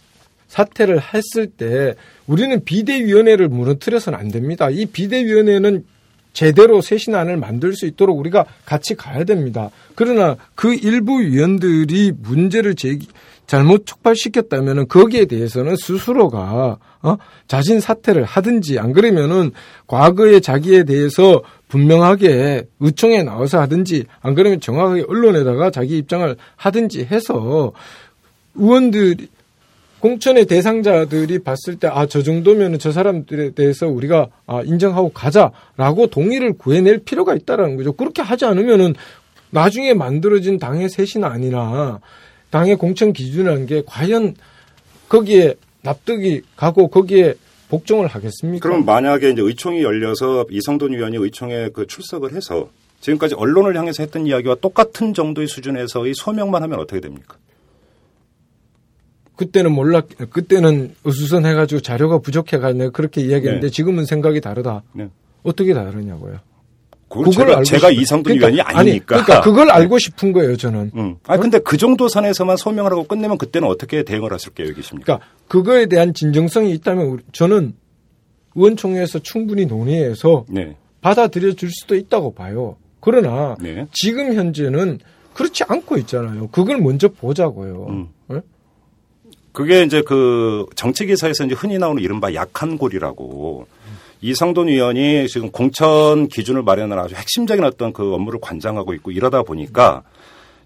사퇴를 했을 때 우리는 비대위원회를 무너뜨려서는 안 됩니다. 이 비대위원회는 제대로 쇄신안을 만들 수 있도록 우리가 같이 가야 됩니다. 그러나 그 일부 위원들이 문제를 제기, 잘못 촉발시켰다면은 거기에 대해서는 스스로가 어? 자진 사퇴를 하든지 안 그러면은 과거에 자기에 대해서 분명하게 의총에 나와서 하든지 안 그러면 정확하게 언론에다가 자기 입장을 하든지 해서 의원들이 공천의 대상자들이 봤을 때 아 저 정도면은 저 사람들에 대해서 우리가 아 인정하고 가자라고 동의를 구해낼 필요가 있다라는 거죠. 그렇게 하지 않으면은 나중에 만들어진 당의 쇄신안이나 당의 공천 기준이라는 게 과연 거기에 납득이 가고 거기에 복종을 하겠습니까? 그럼 만약에 이제 의총이 열려서 이성돈 위원이 의총에 그 출석을 해서 지금까지 언론을 향해서 했던 이야기와 똑같은 정도의 수준에서의 소명만 하면 어떻게 됩니까? 그때는 몰랐, 그때는 어수선해가지고 자료가 부족해가지고 그렇게 이야기했는데 네. 지금은 생각이 다르다. 네. 어떻게 다르냐고요. 그걸 제가, 제가 싶- 이성돈 그러니까, 위원이 아니, 아니니까. 그러니까 그걸 알고 싶은 거예요, 저는. 음. 아 근데 그 정도 선에서만 소명을 하고 끝내면 그때는 어떻게 대응을 하실 계획이십니까? 그러니까 그거에 대한 진정성이 있다면 저는 의원총회에서 충분히 논의해서 네. 받아들여 줄 수도 있다고 봐요. 그러나 네. 지금 현재는 그렇지 않고 있잖아요. 그걸 먼저 보자고요. 음. 예? 그게 이제 그 정치 기사에서 이제 흔히 나오는 이른바 약한 골이라고 이성돈 위원이 지금 공천 기준을 마련하는 아주 핵심적인 어떤 그 업무를 관장하고 있고 이러다 보니까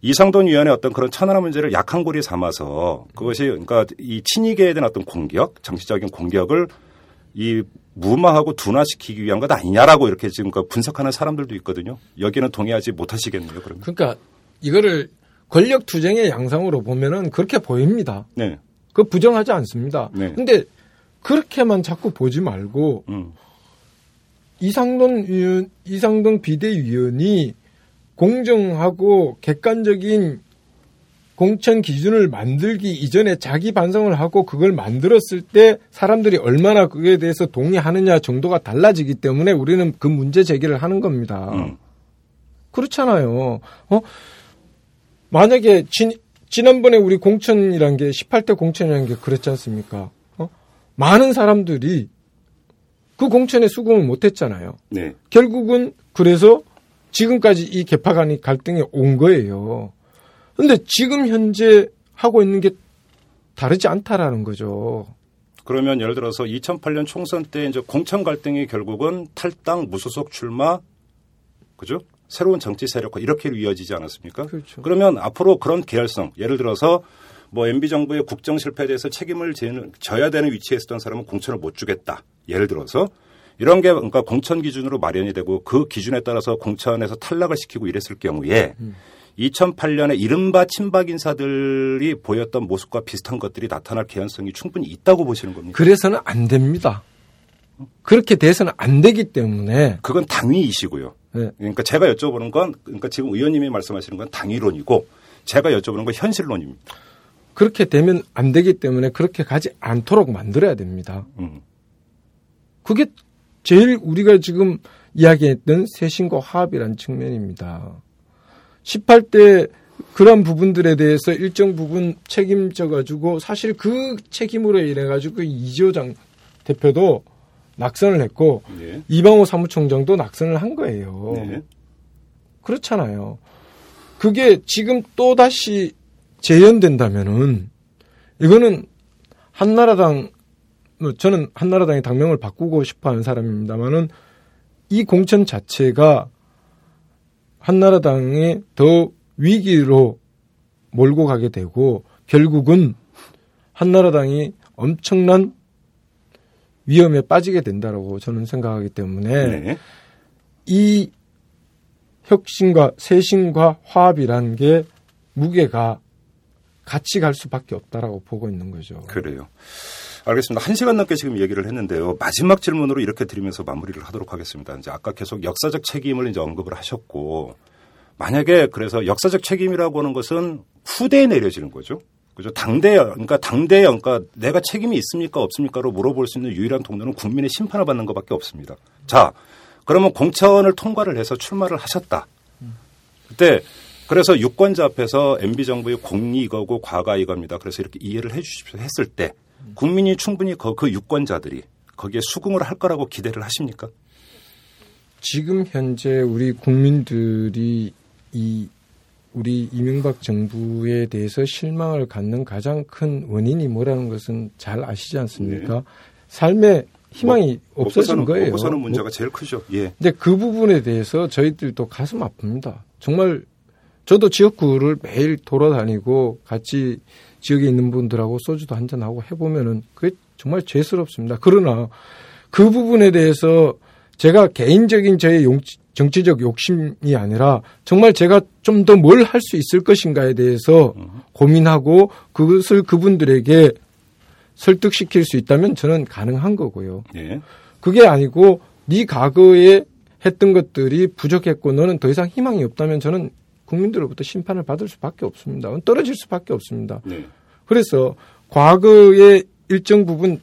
이성돈 위원의 어떤 그런 천안함 문제를 약한 골이 삼아서 그것이 그러니까 이 친이계에 대한 어떤 공격, 정치적인 공격을 이 무마하고 둔화시키기 위한 것 아니냐라고 이렇게 지금 그 분석하는 사람들도 있거든요. 여기는 동의하지 못하시겠네요, 그러면. 그러니까 이거를 권력 투쟁의 양상으로 보면은 그렇게 보입니다. 네. 그 부정하지 않습니다. 네. 근데 그렇게만 자꾸 보지 말고 음. 이상돈 위원, 이상돈 비대위원이 공정하고 객관적인 공천 기준을 만들기 이전에 자기 반성을 하고 그걸 만들었을 때 사람들이 얼마나 그에 대해서 동의하느냐 정도가 달라지기 때문에 우리는 그 문제 제기를 하는 겁니다. 음. 그렇잖아요. 어? 만약에 진, 지난번에 우리 공천이란 게 18대 공천이라는 게 그랬지 않습니까? 어? 많은 사람들이 그 공천에 수긍을 못 했잖아요. 네. 결국은 그래서 지금까지 이 개파 간의 갈등이 온 거예요. 근데 지금 현재 하고 있는 게 다르지 않다라는 거죠. 그러면 예를 들어서 2008년 총선 때 이제 공천 갈등이 결국은 탈당, 무소속 출마, 그죠? 새로운 정치 세력화 이렇게 이어지지 않았습니까? 그렇죠. 그러면 앞으로 그런 계열성, 예를 들어서 뭐 MB 정부의 국정 실패에 대해서 책임을 져야 되는 위치에 있었던 사람은 공천을 못 주겠다. 예를 들어서 이런 게 그러니까 공천 기준으로 마련이 되고 그 기준에 따라서 공천에서 탈락을 시키고 이랬을 경우에 음. 2008년에 이른바 친박 인사들이 보였던 모습과 비슷한 것들이 나타날 개연성이 충분히 있다고 보시는 겁니까? 그래서는 안 됩니다. 그렇게 돼서는 안 되기 때문에 그건 당위 이시고요. 네. 그러니까 제가 여쭤보는 건 그러니까 지금 의원님이 말씀하시는 건 당위론이고 제가 여쭤보는 건 현실론입니다. 그렇게 되면 안 되기 때문에 그렇게 가지 않도록 만들어야 됩니다. 음. 그게 제일 우리가 지금 이야기했던 세신과 화합이라는 측면입니다. 18대 그런 부분들에 대해서 일정 부분 책임져 가지고 사실 그 책임으로 인해 가지고 이지호 장 대표도 낙선을 했고 네. 이방호 사무총장도 낙선을 한 거예요. 네. 그렇잖아요. 그게 지금 또 다시 재연된다면은 이거는 한나라당 뭐 저는 한나라당의 당명을 바꾸고 싶어하는 사람입니다만은 이 공천 자체가 한나라당에 더 위기로 몰고 가게 되고 결국은 한나라당이 엄청난 위험에 빠지게 된다라고 저는 생각하기 때문에 네. 이 혁신과 쇄신과 화합이라는 게 무게가 같이 갈 수밖에 없다라고 보고 있는 거죠. 그래요. 알겠습니다. 한 시간 넘게 지금 얘기를 했는데요. 마지막 질문으로 이렇게 드리면서 마무리를 하도록 하겠습니다. 이제 아까 계속 역사적 책임을 이제 언급을 하셨고, 만약에 그래서 역사적 책임이라고 하는 것은 후대에 내려지는 거죠. 그죠? 당대, 그러니까 당대, 그러니까 내가 책임이 있습니까? 없습니까?로 물어볼 수 있는 유일한 통로는 국민의 심판을 받는 것밖에 없습니다. 자, 그러면 공천을 통과를 해서 출마를 하셨다. 그때 그래서 유권자 앞에서 MB 정부의 공이 이거고 과가 이겁니다. 그래서 이렇게 이해를 해 주십시오 했을 때 국민이 충분히 그, 그 유권자들이 거기에 수긍을 할 거라고 기대를 하십니까? 지금 현재 우리 국민들이 이 우리 이명박 정부에 대해서 실망을 갖는 가장 큰 원인이 뭐라는 것은 잘 아시지 않습니까? 삶에 희망이 먹- 없어진 거예요. 먹고 사는 문제가 뭐- 제일 크죠. 예. 근데 그 부분에 대해서 저희들도 가슴 아픕니다. 정말 저도 지역구를 매일 돌아다니고 같이 지역에 있는 분들하고 소주도 한잔 하고 해보면은 그게 정말 죄스럽습니다. 그러나 그 부분에 대해서 제가 개인적인 저의 용- 정치적 욕심이 아니라 정말 제가 좀 더 뭘 할 수 있을 것인가에 대해서 고민하고 그것을 그분들에게 설득시킬 수 있다면 저는 가능한 거고요. 예. 그게 아니고 네 과거에 했던 것들이 부족했고 너는 더 이상 희망이 없다면 저는 국민들로부터 심판을 받을 수밖에 없습니다. 떨어질 수밖에 없습니다. 네. 그래서 과거의 일정 부분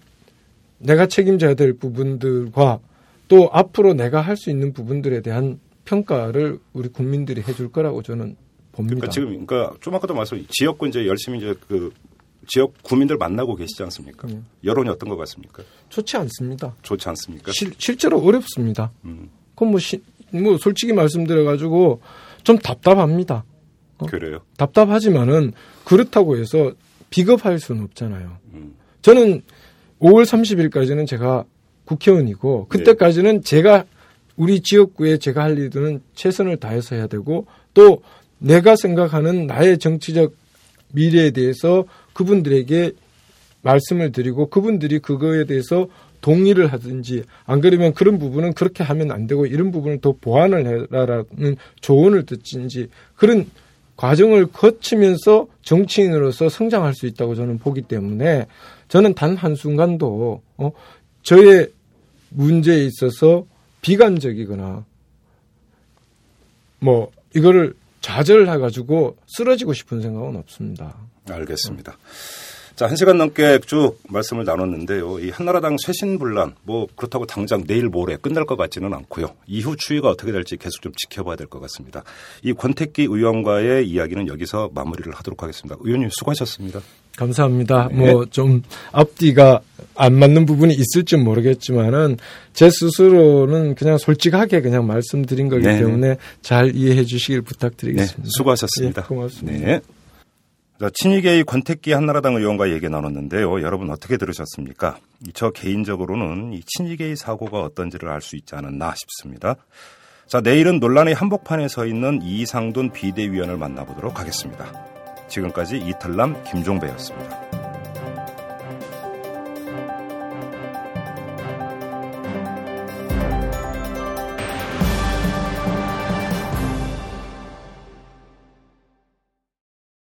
내가 책임져야 될 부분들과 또 앞으로 내가 할 수 있는 부분들에 대한 평가를 우리 국민들이 해줄 거라고 저는 봅니다. 그러니까 지금 그러니까 좀 아까도 말씀 지역구 이제 열심히 이제 그 지역 구민들 만나고 계시지 않습니까? 음. 여론이 어떤 것 같습니까? 좋지 않습니다. 좋지 않습니까? 실, 실제로 어렵습니다. 음, 그건 뭐, 시- 뭐 솔직히 말씀드려가지고 좀 답답합니다. 어? 그래요. 답답하지만은 그렇다고 해서 비겁할 수는 없잖아요. 음. 저는 5월 30일까지는 제가 국회의원이고 그때까지는 제가 우리 지역구에 제가 할 일들은 최선을 다해서 해야 되고 또 내가 생각하는 나의 정치적 미래에 대해서 그분들에게 말씀을 드리고 그분들이 그거에 대해서 동의를 하든지 안 그러면 그런 부분은 그렇게 하면 안 되고 이런 부분을 더 보완을 해라라는 조언을 듣든지 그런 과정을 거치면서 정치인으로서 성장할 수 있다고 저는 보기 때문에 저는 단 한순간도 어, 저의 문제에 있어서 비관적이거나 뭐 이거를 좌절해 가지고 쓰러지고 싶은 생각은 없습니다. 알겠습니다. 자, 한 시간 넘게 쭉 말씀을 나눴는데요. 이 한나라당 쇄신 분란, 뭐, 그렇다고 당장 내일 모레 끝날 것 같지는 않고요. 이후 추이가 어떻게 될지 계속 좀 지켜봐야 될 것 같습니다. 이 권택기 의원과의 이야기는 여기서 마무리를 하도록 하겠습니다. 의원님 수고하셨습니다. 감사합니다. 네. 뭐좀 앞뒤가 안 맞는 부분이 있을지 모르겠지만은 제 스스로는 그냥 솔직하게 그냥 말씀드린 거기 네. 때문에 잘 이해해 주시길 부탁드리겠습니다. 네. 수고하셨습니다. 네, 고맙습니다. 네. 자, 친이계의 권택기 한나라당 의원과 얘기 나눴는데요. 여러분 어떻게 들으셨습니까? 저 개인적으로는 이 친이계의 사고가 어떤지를 알 수 있지 않았나 싶습니다. 자, 내일은 논란의 한복판에 서 있는 이상돈 비대위원을 만나보도록 하겠습니다. 지금까지 이탈남 김종배였습니다.